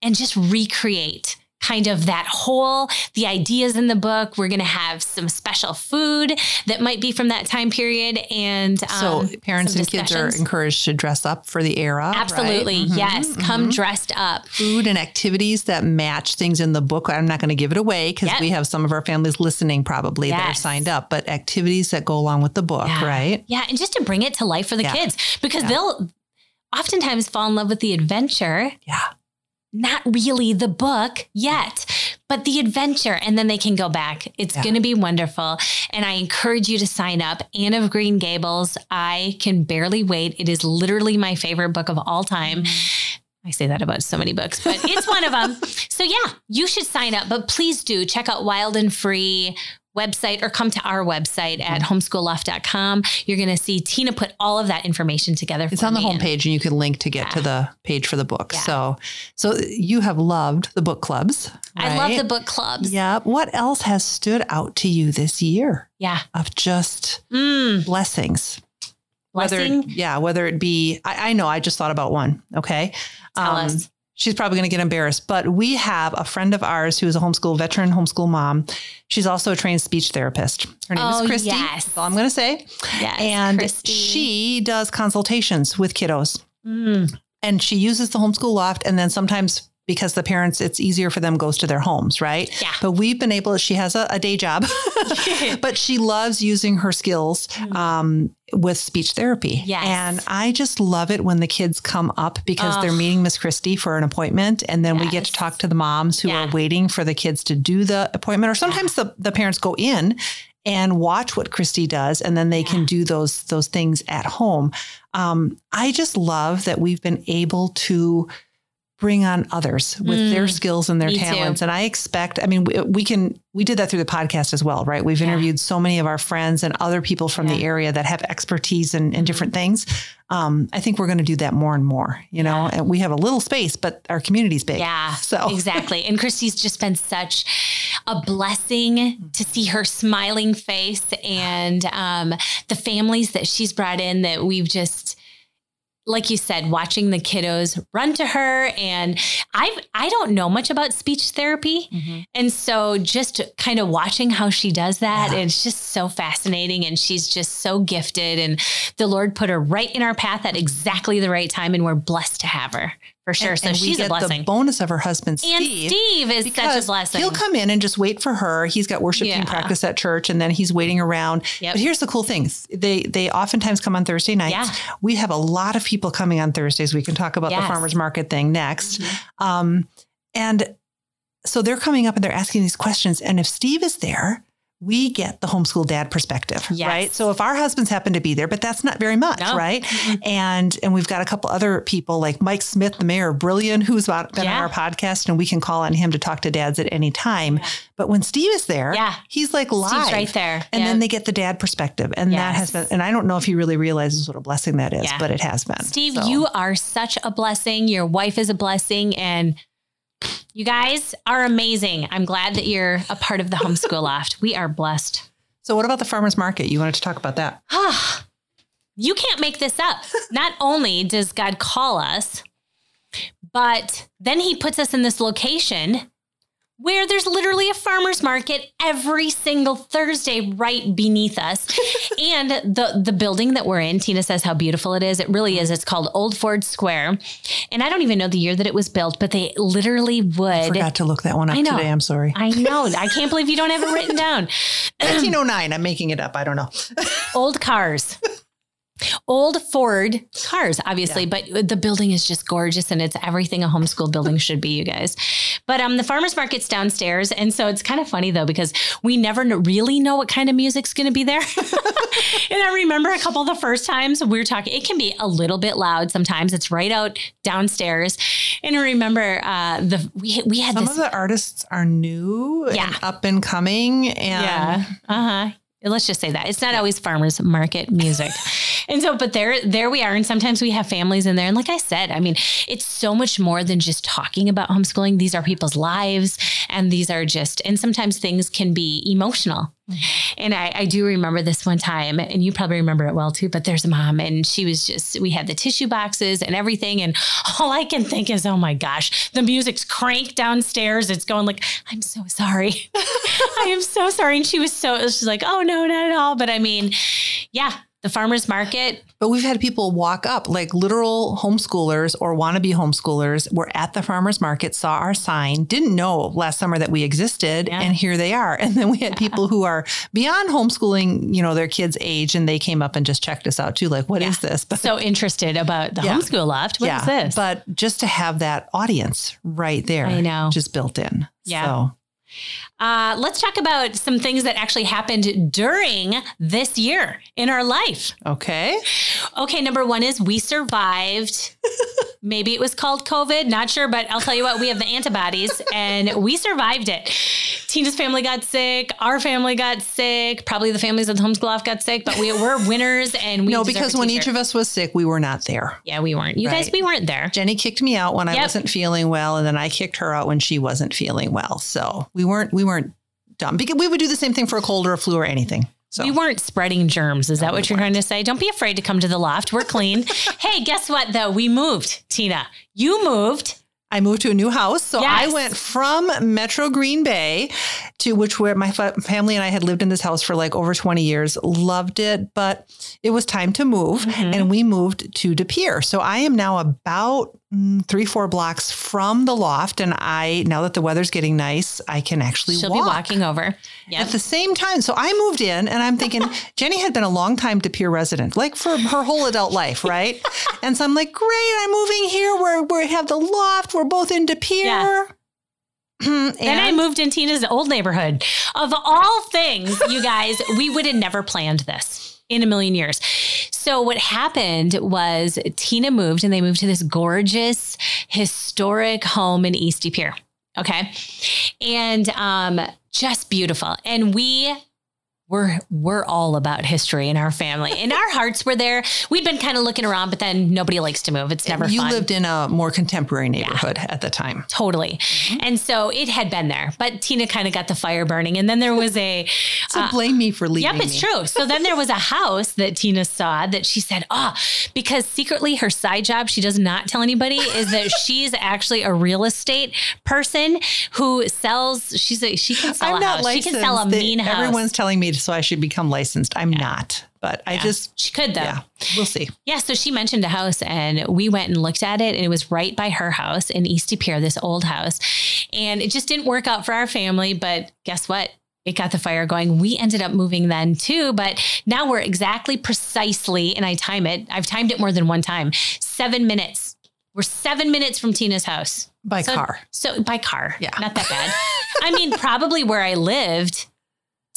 and just recreate kind of that whole the ideas in the book we're going to have some special food that might be from that time period and so um, parents and kids are encouraged to dress up for the era. right? absolutely Mhm. yes come dressed up Food and activities that match things in the book. I'm not going to give it away because Yep. we have some of our families listening probably that are signed up, but activities that go along with the book, Yeah. right? Yeah, and just to bring it to life for the Yeah. kids because Yeah. they'll oftentimes fall in love with the adventure, Yeah. not really the book yet, but the adventure. And then they can go back. It's Yeah. going to be wonderful. And I encourage you to sign up. Anne of Green Gables, I can barely wait. It is literally my favorite book of all time. Mm-hmm. I say that about so many books, but it's one of them. So yeah, you should sign up, but please do check out Wild and Free website or come to our website at homeschoolloft.com. You're going to see Tina put all of that information together. It's on the homepage and you can link to get Yeah. to the page for the book. Yeah. So so you have loved the book clubs. I love the book clubs. Yeah. What else has stood out to you this year Yeah. of just Mm, blessings? blessing. Whether yeah, whether it be I, I know I just thought about one. Okay. Tell Um, us. She's probably going to get embarrassed, but we have a friend of ours who's a homeschool veteran homeschool mom. She's also a trained speech therapist. Her name Oh, is Christy. yes. That's all I'm going to say. Yes. and Christy. she does consultations with kiddos Mm, and she uses the homeschool loft and then sometimes because the parents it's easier for them goes to their homes right Yeah. but we've been able she has a, a day job but she loves using her skills um, with speech therapy Mm. Yes. and i just love it when the kids come up because they're Oh. meeting miss christie for an appointment and then we get to talk to the moms who Yeah. are waiting for the kids to do the appointment or sometimes the, the parents go in and watch what Christy does, and then they can do those those things at home. Um, I just love that we've been able to bring on others with their Mm, skills and their me too. talents. And I expect, I mean, we, we can, we did that through the podcast as well, right? We've Yeah. interviewed so many of our friends and other people from the area that have expertise in, in different things. Um, I think we're going to do that more and more, you know, and we have a little space, but our community's big. Yeah, So exactly. And Christy's just been such a blessing to see her smiling face and um, the families that she's brought in that we've just like you said, watching the kiddos run to her. And I've, I don't know much about speech therapy. Mhm. And so just kind of watching how she does that, Yeah. it's just so fascinating. And she's just so gifted. And the Lord put her right in our path at exactly the right time. And we're blessed to have her for sure. And- so and she's a blessing. The bonus of her husband, and Steve. Steve is such a blessing. he'll come in and just wait for her. He's got worship Yeah. team practice at church, and then he's waiting around. Yep. But here's the cool thing: they they oftentimes come on Thursday nights. Yeah. We have a lot of people coming on Thursdays. We can talk about the farmers market thing next. Mhm. Um, and so they're coming up and they're asking these questions. And if Steve is there, we get the homeschool dad perspective, Yes. right? So if our husbands happen to be there, but that's not very much, No. right? And and we've got a couple other people like Mike Smith, the mayor of Brillion, who's been Yeah. on our podcast, and we can call on him to talk to dads at any time. Yeah. But when Steve is there, Yeah. he's like live. Steve's right there. And Yeah. then they get the dad perspective. And that has been, and I don't know if he really realizes what a blessing that is, but it has been. Steve, So- you are such a blessing. Your wife is a blessing. And you guys are amazing. I'm glad that you're a part of the homeschool loft. We are blessed. So what about the farmer's market? You wanted to talk about that? You can't make this up. Not only does God call us, but then he puts us in this location where there's literally a farmer's market every single Thursday right beneath us. and the the building that we're in, Tina says how beautiful it is. It really is. It's called Old Ford Square. And I don't even know the year that it was built, but they literally would I Forgot to look that one up I know. today. I'm sorry. I know. I can't believe you don't have it written down. 1909. I'm making it up. I don't know. Old cars. Old Ford cars, obviously, but the building is just gorgeous and it's everything a homeschool building should be, you guys. But um, the farmers market's downstairs, and so it's kind of funny though because we never really know what kind of music's going to be there. and I remember a couple of the first times we were talking, it can be a little bit loud sometimes. It's right out downstairs, and I remember uh, the we we had Some this of the artists are new Yeah. and up and coming. And Yeah. Uh huh. Let's just say that it's not always farmers market music. and so, but there, there we are. And sometimes we have families in there. And like I said, I mean, it's so much more than just talking about homeschooling. These are people's lives and these are just, and sometimes things can be emotional. Mm-hmm. And I, I do remember this one time, and you probably remember it well too. But there's a mom, and she was just, we had the tissue boxes and everything. And all I can think is, oh my gosh, the music's cranked downstairs. It's going like, I'm so sorry. I am so sorry. And she was so, she's like, oh no, not at all. But I mean, yeah, the farmer's market. But we've had people walk up, like literal homeschoolers or wannabe homeschoolers, were at the farmer's market, saw our sign, didn't know last summer that we existed, Yeah. and here they are. And then we had people who are beyond homeschooling, you know, their kids' age, and they came up and just checked us out too. Like, what is this? But So interested about the Yeah. homeschool loft. What is this? But just to have that audience right there, I know. just built in. Yeah. So Uh, let's talk about some things that actually happened during this year in our life. okay. Okay, number one is we survived. Maybe it was called COVID, not sure, but I'll tell you what, we have the antibodies and we survived it. Tina's family got sick, our family got sick, probably the families at the homeschool loft got sick, but we were winners and we No, because when each of us was sick, we were not there. Yeah, we weren't. You guys, we weren't there. Jenny kicked me out when I wasn't feeling well, and then I kicked her out when she wasn't feeling well. So we weren't we weren't dumb because we would do the same thing for a cold or a flu or anything. So We weren't spreading germs. Is that we what you're trying to say? Don't be afraid to come to the loft. We're clean. hey, guess what though? We moved, Tina. You moved. I moved to a new house. So I went from Metro Green Bay to which where my fa- family and I had lived in this house for like over 20 years, loved it, but it was time to move Mm-hmm. and we moved to De Pere. So I am now about Mm, three, four blocks from the loft. And I, now that the weather's getting nice, I can actually She'll walk. be walking over. Yeah. At the same time, so I moved in and I'm thinking Jenny had been a long time De Pere resident, like for her whole adult life, right? and so I'm like, great, I'm moving here. We're we have the loft. We're both in De Pere. Yeah. and Then I moved in Tina's old neighborhood. Of all things, you guys, we would have never planned this in a million years. So what happened was Tina moved and they moved to this gorgeous historic home in East De Pere. Okay. And um just beautiful. And we we're we're all about history in our family. And our hearts were there. We'd been kind of looking around, but then nobody likes to move. It's never you fun. lived in a more contemporary neighborhood at the time. Totally. And so it had been there, but Tina kind of got the fire burning. And then there was a, So blame me for leaving. Uh, yep, it's me. true. So then there was a house that Tina saw that she said, oh, because secretly her side job, she does not tell anybody, is that she's actually a real estate person who sells, she's a, she can sell I'm a not house. She can sell a mean house. Everyone's telling me so I should become licensed. I'm not, but I just she could though. yeah, we'll see. Yeah, so she mentioned a house and we went and looked at it and it was right by her house in East Pere, this old house. And it just didn't work out for our family, but guess what? It got the fire going. We ended up moving then too, but now we're exactly precisely, and I time it, I've timed it more than one time, seven minutes. We're seven minutes from Tina's house. By So- car. So by car. Yeah. Not that bad. I mean, probably where I lived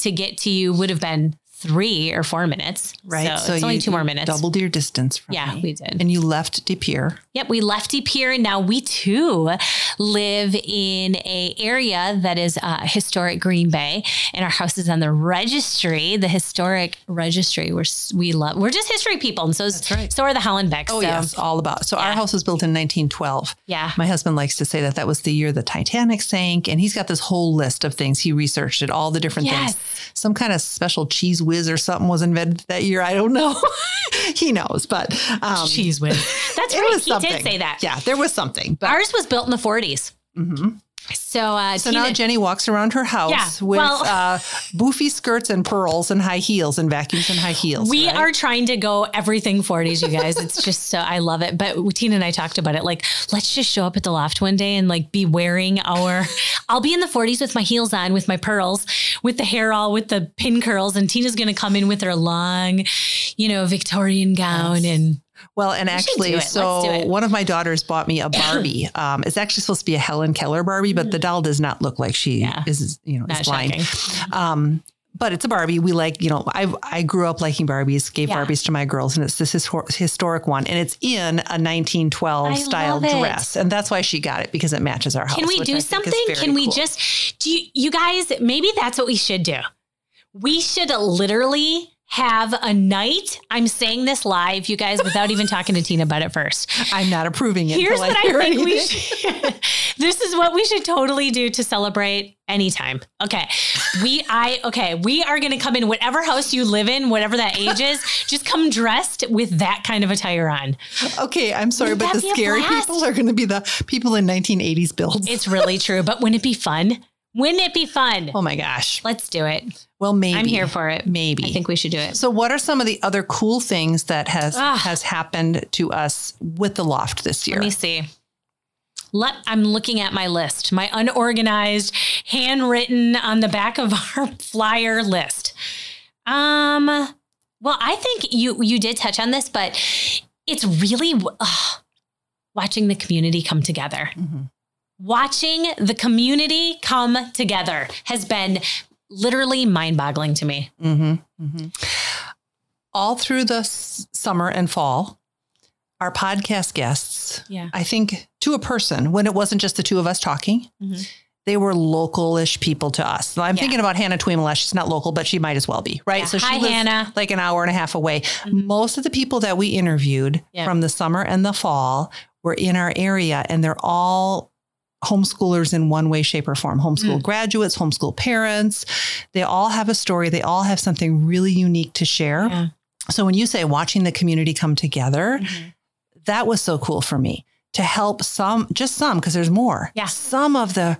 to get to you would have been three or four minutes. Right. So, it's only you- two more minutes. Doubled your distance from Yeah, me. we did. And you left De Pere. Yep, we left and now we too live in a area that is uh, historic Green Bay, and our house is on the registry, the historic registry. We're we love we're just history people, and so is, right. so are the Hollenbecks. Oh so, yes, all about. So our house was built in 1912. yeah, My husband likes to say that that was the year the Titanic sank, and he's got this whole list of things he researched it, all the different Yes. things. Some kind of special Cheez Whiz whiz or something was invented that year. I don't know. he knows, but um, Cheez Whiz. That's right. He something. did say that. Yeah, there was something. But Ours was built in the 40s. Mhm. So, uh, so Tina, now Jenny walks around her house Yeah, with well- uh, boofy skirts and pearls and high heels and vacuums and high heels. we right? are trying to go everything 40s, you guys. It's just so, I love it. But Tina and I talked about it. Like, let's just show up at the loft one day and like be wearing our, I'll be in the 40s with my heels on, with my pearls, with the hair all with the pin curls. And Tina's going to come in with her long, you know, Victorian gown and Well, and should actually, do it. Let's so one of my daughters bought me a Barbie. um, it's actually supposed to be a Helen Keller Barbie, but the doll does not look like she Mm. Yeah. is, you know, not is blind. Um, but it's a Barbie. We like, you know, I I grew up liking Barbies, gave Yeah. Barbies to my girls, and it's this histor- historic one, and it's in a 1912 I style dress, and that's why she got it because it matches our house. Can we do I something? Can we cool. just do you, you guys maybe that's what we should do. We should literally have a night. I'm saying this live, you guys, without even talking to Tina about it first. I'm not approving it. Here's what I hear think we should. this is what we should totally do to celebrate anytime. Okay. We I okay, we are gonna come in whatever house you live in, whatever that age is, just come dressed with that kind of attire on. Okay, I'm sorry, Wouldn't but the scary people are going to be the people in 1980s builds. It's really true. But wouldn't it be fun? Wouldn't it be fun? oh my gosh. Let's do it. Well, maybe I'm here for it. Maybe. I think we should do it. So, what are some of the other cool things that has Ah. has happened to us with the loft this year? Let me see. Let, I'm looking at my list, my unorganized, handwritten on the back of our flyer list. Um, well, I think you you did touch on this, but it's really ugh, watching the community come together. Mhm. Watching the community come together has been literally mind-boggling to me. hmm hmm All through the s- summer and fall, our podcast guests, Yeah. I think to a person, when it wasn't just the two of us talking, Mhm. they were local-ish people to us. I'm Yeah. thinking about Hannah Tweemala. She's not local, but she might as well be, right? Yeah. So she Hi, lives Hannah. like an hour and a half away. Mhm. Most of the people that we interviewed from the summer and the fall were in our area, and they're all homeschoolers in one way, shape, or form. Homeschool Mm. graduates, homeschool parents. They all have a story. They all have something really unique to share. Yeah. So when you say watching the community come together, Mhm. that was so cool for me to help some, just some, because there's more. Yeah. Some of the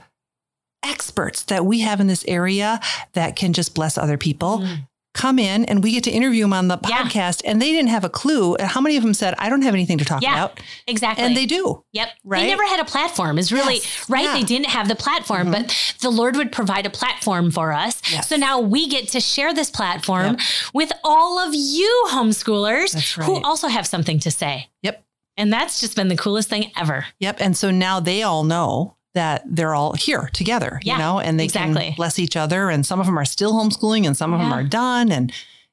experts that we have in this area that can just bless other people Mm. Come in and we get to interview them on the Yeah. podcast and they didn't have a clue. How many of them said, I don't have anything to talk Yeah. about? Exactly. And they do. Yep. Right? They never had a platform, is really Yes. right. Yeah. They didn't have the platform, mm-hmm. but the Lord would provide a platform for us. Yes. So now we get to share this platform Yep. with all of you homeschoolers That's who also have something to say. Yep. And that's just been the coolest thing ever. Yep. And so now they all know that they're all here together, Yeah, you know, and they exactly. can bless each other. And some of them are still homeschooling and some of them are done. And,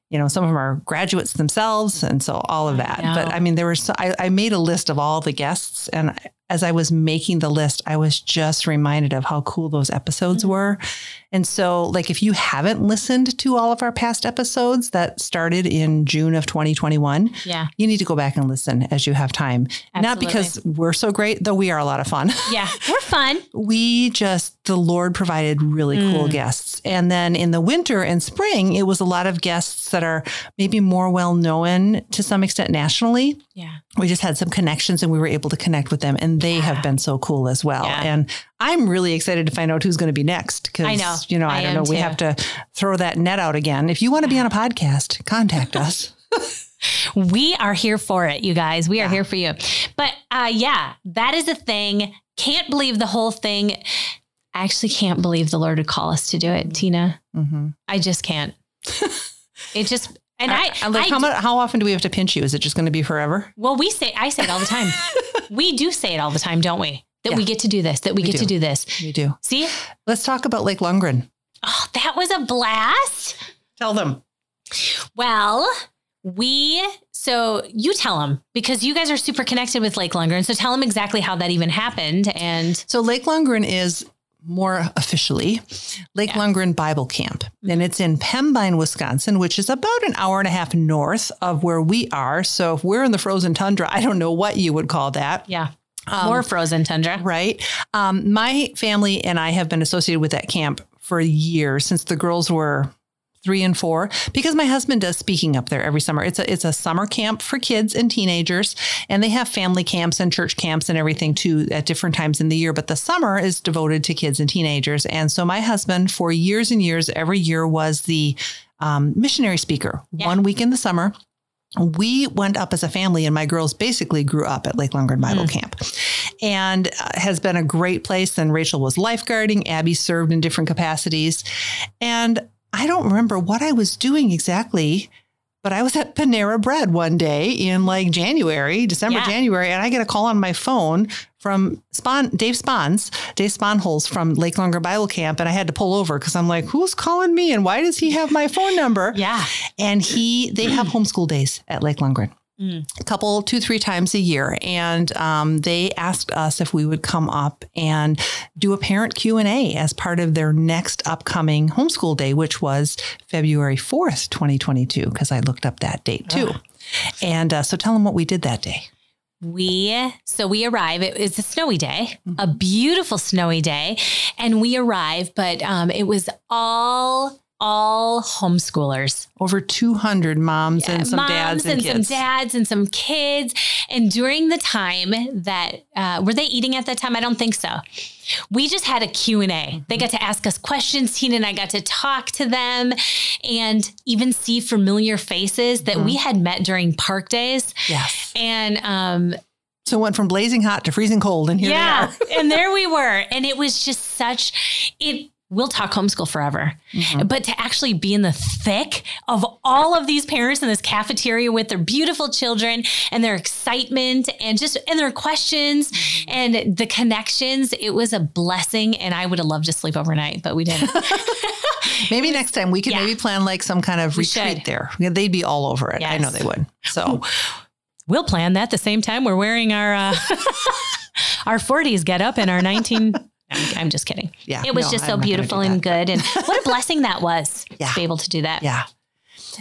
you know, some of them are graduates themselves. And so all of that. know. But I mean, there was, so, I, I made a list of all the guests. And as I was making the list, I was just reminded of how cool those episodes Mm-hmm. were. And so, like, if you haven't listened to all of our past episodes that started in June of 2021, Yeah. you need to go back and listen as you have time. Not because we're so great, though we are a lot of fun. Yeah. We're fun. we just, the Lord provided really cool Mm. guests. And then in the winter and spring, it was a lot of guests that are maybe more well known to some extent nationally. Yeah. We just had some connections and we were able to connect with them, and they have been so cool as well. Yeah. And I'm really excited to find out who's going to be next because, I know. you know, I, I don't know. We have to throw that net out again. If you want to be on a podcast, contact us. We are here for it, you guys. We are here for you. But uh, yeah, that is a thing. Can't believe the whole thing. I actually can't believe the Lord would call us to do it, Tina. Mm-hmm. I just can't. it just and I, I, like, I how, mu- how often do we have to pinch you? Is it just going to be forever? well, we say I say it all the time. we do say it all the time, don't we? That we get to do this. That we, We get to do. do this. We do. See, Let's talk about Lake Lundgren. oh, that was a blast. Tell them. Well, we so you tell them because you guys are super connected with Lake Lundgren. So tell them exactly how that even happened. And So Lake Lundgren is more officially Lake Yeah. Lundgren Bible Camp. And it's in Pembine, Wisconsin, which is about an hour and a half north of where we are. So if we're in the frozen tundra, I don't know what you would call that. yeah, Um, more frozen tundra. right? Um, my family and I have been associated with that camp for years since the girls were three and four because my husband does speaking up there every summer. It's a it's a summer camp for kids and teenagers, and they have family camps and church camps and everything too at different times in the year. But the summer is devoted to kids and teenagers. And so my husband, for years and years, every year was the um, missionary speaker. Yeah. One week in the summer. We went up as a family, and my girls basically grew up at Lake Lundgren Bible Camp, and uh, has been a great place. Then Rachel was lifeguarding. Abby served in different capacities, and I don't remember what I was doing exactly, but I was at Panera Bread one day in like January, December, Yeah. January, and I get a call on my phone from Spon, Dave Spons, Dave Sponholz from Lake Lundgren Bible Camp, and I had to pull over because I'm like, who's calling me and why does he have my phone number? Yeah. And he, they have homeschool days at Lake Lundgren. A couple, two, three times a year, and um, they asked us if we would come up and do a parent Q and A as part of their next upcoming homeschool day, which was February fourth, twenty twenty two. Because I looked up that date too, and uh, so tell them what we did that day. We so we arrive. It, it's a snowy day, a beautiful snowy day, and we arrive. But um, it was all all homeschoolers, Over two hundred moms and some moms dads and, and kids. some dads and some kids. And during the time that uh, were they eating at that time? I don't think so. We just had a Q and A. They got to ask us questions. Tina and I got to talk to them, and even see familiar faces that we had met during park days. Yes. And um, So it went from blazing hot to freezing cold, and here yeah. and there we were. And it was just such it we'll talk homeschool forever. Mm-hmm. But to actually be in the thick of all of these parents in this cafeteria with their beautiful children and their excitement and just and their questions Mm-hmm. and the connections, it was a blessing. And I would have loved to sleep overnight, but we didn't. Maybe next time we could Yeah. maybe plan like some kind of We retreat should. there. They'd be all over it. I know they would. So we'll plan that the same time we're wearing our uh, our 40s get up and our 19 I'm, I'm just kidding. Yeah, It was no, just so beautiful and good. And what a blessing that was Yeah. to be able to do that. yeah.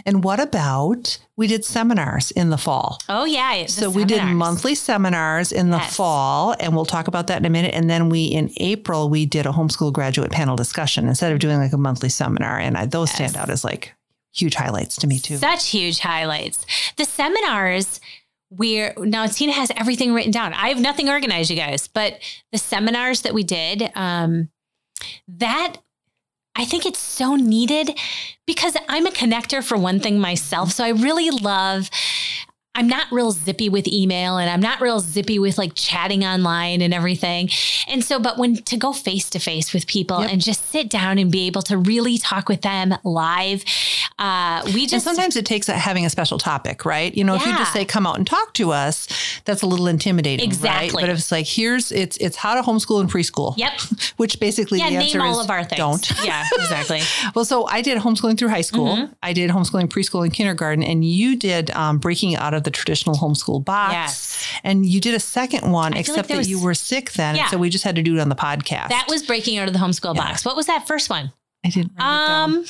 And what about we did seminars in the fall? Oh, yeah. So we did monthly seminars in the Yes. fall, and we'll talk about that in a minute. And then we, in April, we did a homeschool graduate panel discussion instead of doing like a monthly seminar. And I, those stand out as like huge highlights to me too. Such huge highlights. The seminars where now Tina has everything written down. I have nothing organized, you guys, but the seminars that we did, um, that I think it's so needed because I'm a connector for one thing myself. So I really love. I'm not real zippy with email and I'm not real zippy with like chatting online and everything. And so, but when to go face to face with people Yep. and just sit down and be able to really talk with them live, uh, we and just sometimes it takes having a special topic, right? You know, if you just say come out and talk to us, that's a little intimidating, right? Exactly. But if it's like here's it's it's how to homeschool in preschool. Yep. Which basically Yeah, the answer name all is of our things. don't. Yeah, exactly. Well, so I did homeschooling through high school. Mm-hmm. I did homeschooling preschool and kindergarten, and you did um, breaking out of the traditional homeschool box. Yes. And you did a second one, like except there that was- you were sick then, Yeah. so we just had to do it on the podcast. That was breaking out of the homeschool box. What was that first one? I didn't. write it down. Um,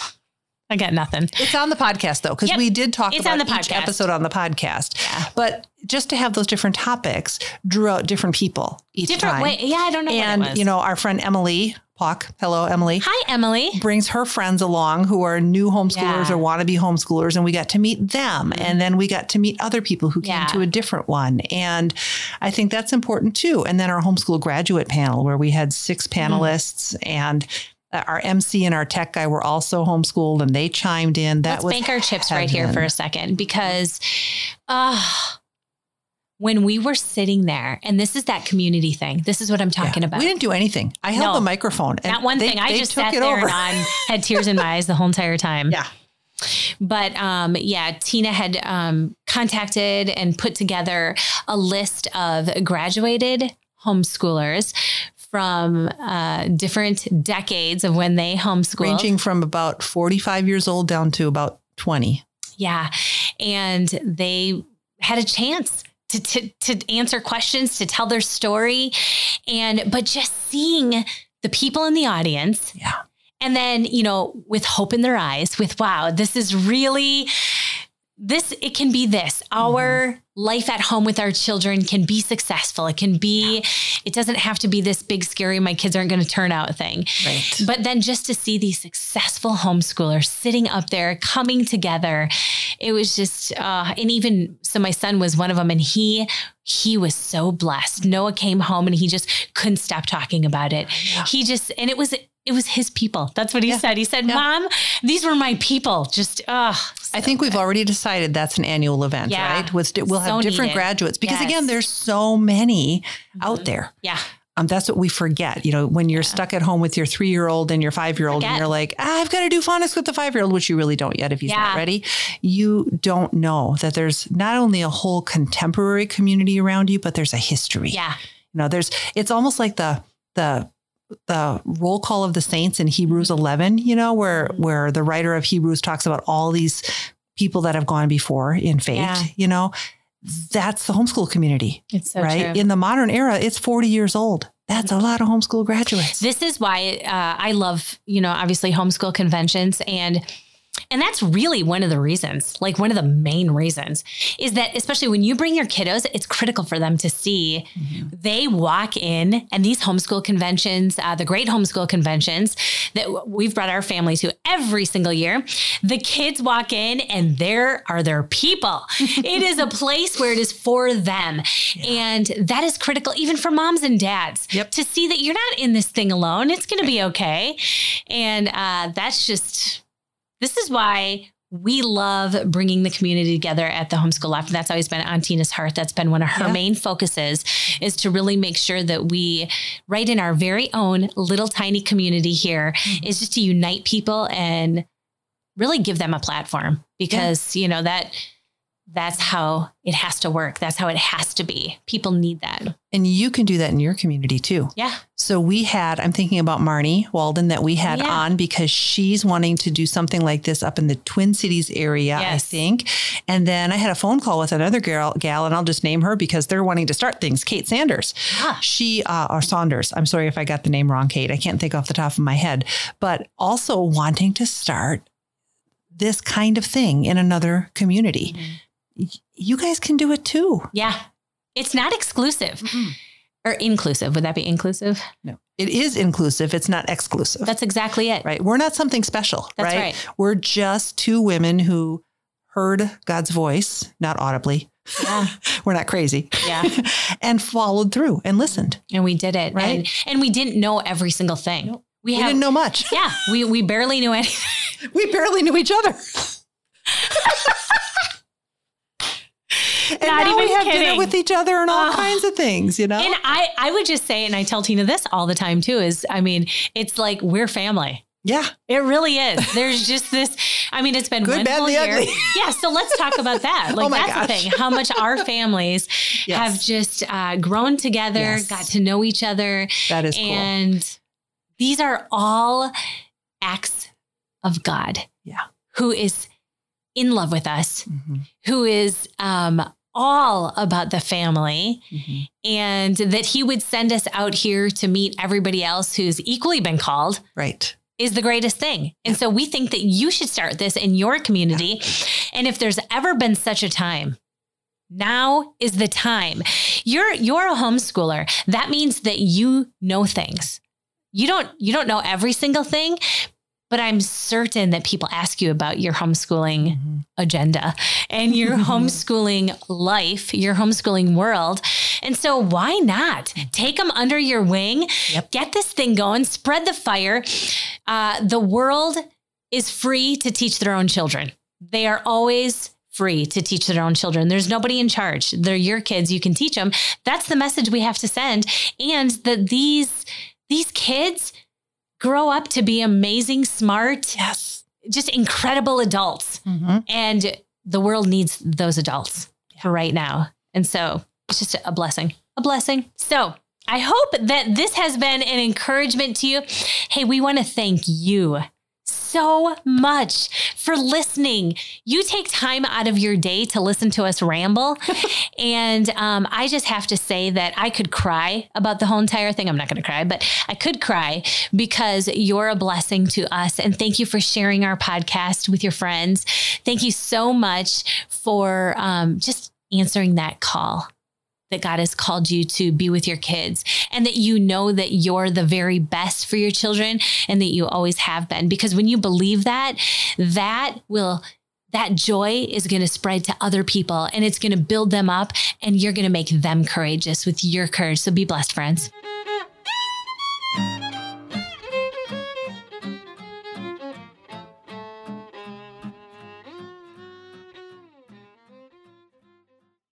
I got nothing. It's on the podcast though, because Yep. we did talk It's about on the each podcast. episode on the podcast. Yeah. But just to have those different topics drew out different people each Different time. way. Yeah, I don't know And what it was. you know, our friend Emily Pock, hello Emily, Hi, Emily. brings her friends along who are new homeschoolers Yeah. Mm-hmm. or want to be homeschoolers, and we got to meet them, and then we got to meet other people who came Yeah. to a different one, and I think that's important too. And then our homeschool graduate panel where we had six Mm-hmm. panelists and. uh, Our MC and our tech guy were also homeschooled, and they chimed in. That Let's was bank our chips right here for a second because uh, when we were sitting there, and this is that community thing. This is what I'm talking Yeah. about. We didn't do anything. I held No. the microphone. And Not one they- thing. I just sat there over. and I had tears in my eyes the whole entire time. Yeah. But um, yeah, Tina had um, contacted and put together a list of graduated homeschoolers from uh, different decades of when they homeschooled. Ranging from about 45 years old down to about 20. Yeah. And they had a chance to, to, to answer questions, to tell their story. And, but just seeing the people in the audience Yeah. and then, you know, with hope in their eyes, with wow, this is really this it can be this our mm-hmm. Life at home with our children can be successful it can be it doesn't have to be this big scary my kids aren't going to turn out thing Right. but then just to see these successful homeschoolers sitting up there coming together it was just uh, and even so my son was one of them and he he was so blessed noah came home and he just couldn't stop talking about it he just and it was it was his people that's what he Yeah. said he said Yeah. mom these were my people just uh I think we've already decided that's an annual event, Yeah. right? With we'll have So different needed. graduates because Yes. again, there's so many out there. yeah Um, that's what we forget. You know, when you're stuck at home with your three year old and your five year old, and you're like, ah, I've got to do phonics with the five year old, which you really don't yet if he's not ready. You don't know that there's not only a whole contemporary community around you, but there's a history. yeah You know, there's it's almost like the the the roll call of the saints in Hebrews 11, you know, where Mm-hmm. where the writer of Hebrews talks about all these people that have gone before in faith, Yeah. you know. That's the homeschool community, it's so right? true. In the modern era, it's 40 years old. That's a lot of homeschool graduates. this is why uh, I love, you know, obviously homeschool conventions and and that's really one of the reasons, like one of the main reasons, is that especially when you bring your kiddos, it's critical for them to see they walk in and these homeschool conventions, uh, the great homeschool conventions that we've brought our family to every single year, the kids walk in and there are their people. it is a place where it is for them. And that is critical even for moms and dads Yep. to see that you're not in this thing alone. It's going to be okay. And uh, that's just, this is why we love bringing the community together at the homeschool loft. That's always been on Tina's heart. That's been one of her Yeah. main focuses is to really make sure that we, right in our very own little tiny community here, mm-hmm. is just to unite people and really give them a platform because, you know, that that's how it has to work. That's how it has to be. People need that. And you can do that in your community too. Yeah. So we had, I'm thinking about Marnie Walden that we had Yeah. on because she's wanting to do something like this up in the Twin Cities area, I think. And then I had a phone call with another girl, gal, and I'll just name her because they're wanting to start things. Kate Sanders. Ah. She, uh, or Saunders. I'm sorry if I got the name wrong, Kate. I can't think off the top of my head, but also wanting to start this kind of thing in another community. Mm-hmm. You guys can do it too. Yeah. It's not exclusive or inclusive. Would that be inclusive? No, it is inclusive. It's not exclusive. That's exactly it. right? We're not something special, That's right? right. We're just two women who heard God's voice, not audibly. Yeah. We're not crazy. Yeah. and followed through and listened. And we did it. Right. And, and we didn't know every single thing. We We have, didn't know much. yeah, we, we barely knew anything. We barely knew each other. And Not now we even have dinner kidding. with each other and all Oh. kinds of things, you know? And I, I would just say, and I tell Tina this all the time too, is I mean, it's like we're family. yeah. It really is. There's just this. I mean, it's been Good, bad, the year. ugly. Yeah. So let's talk about that. Like Oh my that's the gosh. thing. How much our families Yes. have just uh, grown together, Yes. got to know each other, That is cool. and these are all acts of God. Yeah. Who is in love with us? Mhm, Who is um, all about the family? mhm. and that he would send us out here to meet everybody else who's equally been called Right. is the greatest thing. And so we think that you should start this in your community. And if there's ever been such a time, now is the time. You're you're a homeschooler. That means that you know things. You don't you don't know every single thing, but I'm certain that people ask you about your homeschooling Mhm. agenda and your homeschooling life, your homeschooling world. And so why not take them under your wing, Yep. get this thing going, spread the fire. Uh, the world is free to teach their own children. They are always free to teach their own children. There's nobody in charge. They're your kids. You can teach them. That's the message we have to send. And that these these kids grow up to be amazing, smart, Yes. just incredible adults. Mhm. And the world needs those adults for right now. And so it's just a blessing, a blessing. So I hope that this has been an encouragement to you. Hey, we want to thank you so much for listening. You take time out of your day to listen to us ramble. and um, I just have to say that I could cry about the whole entire thing. I'm not going to cry, but I could cry because you're a blessing to us. And thank you for sharing our podcast with your friends. Thank you so much for um, just answering that call that God has called you to be with your kids and that you know that you're the very best for your children and that you always have been. Because when you believe that, that will that joy is going to spread to other people and it's going to build them up and you're going to make them courageous with your courage. So be blessed, friends.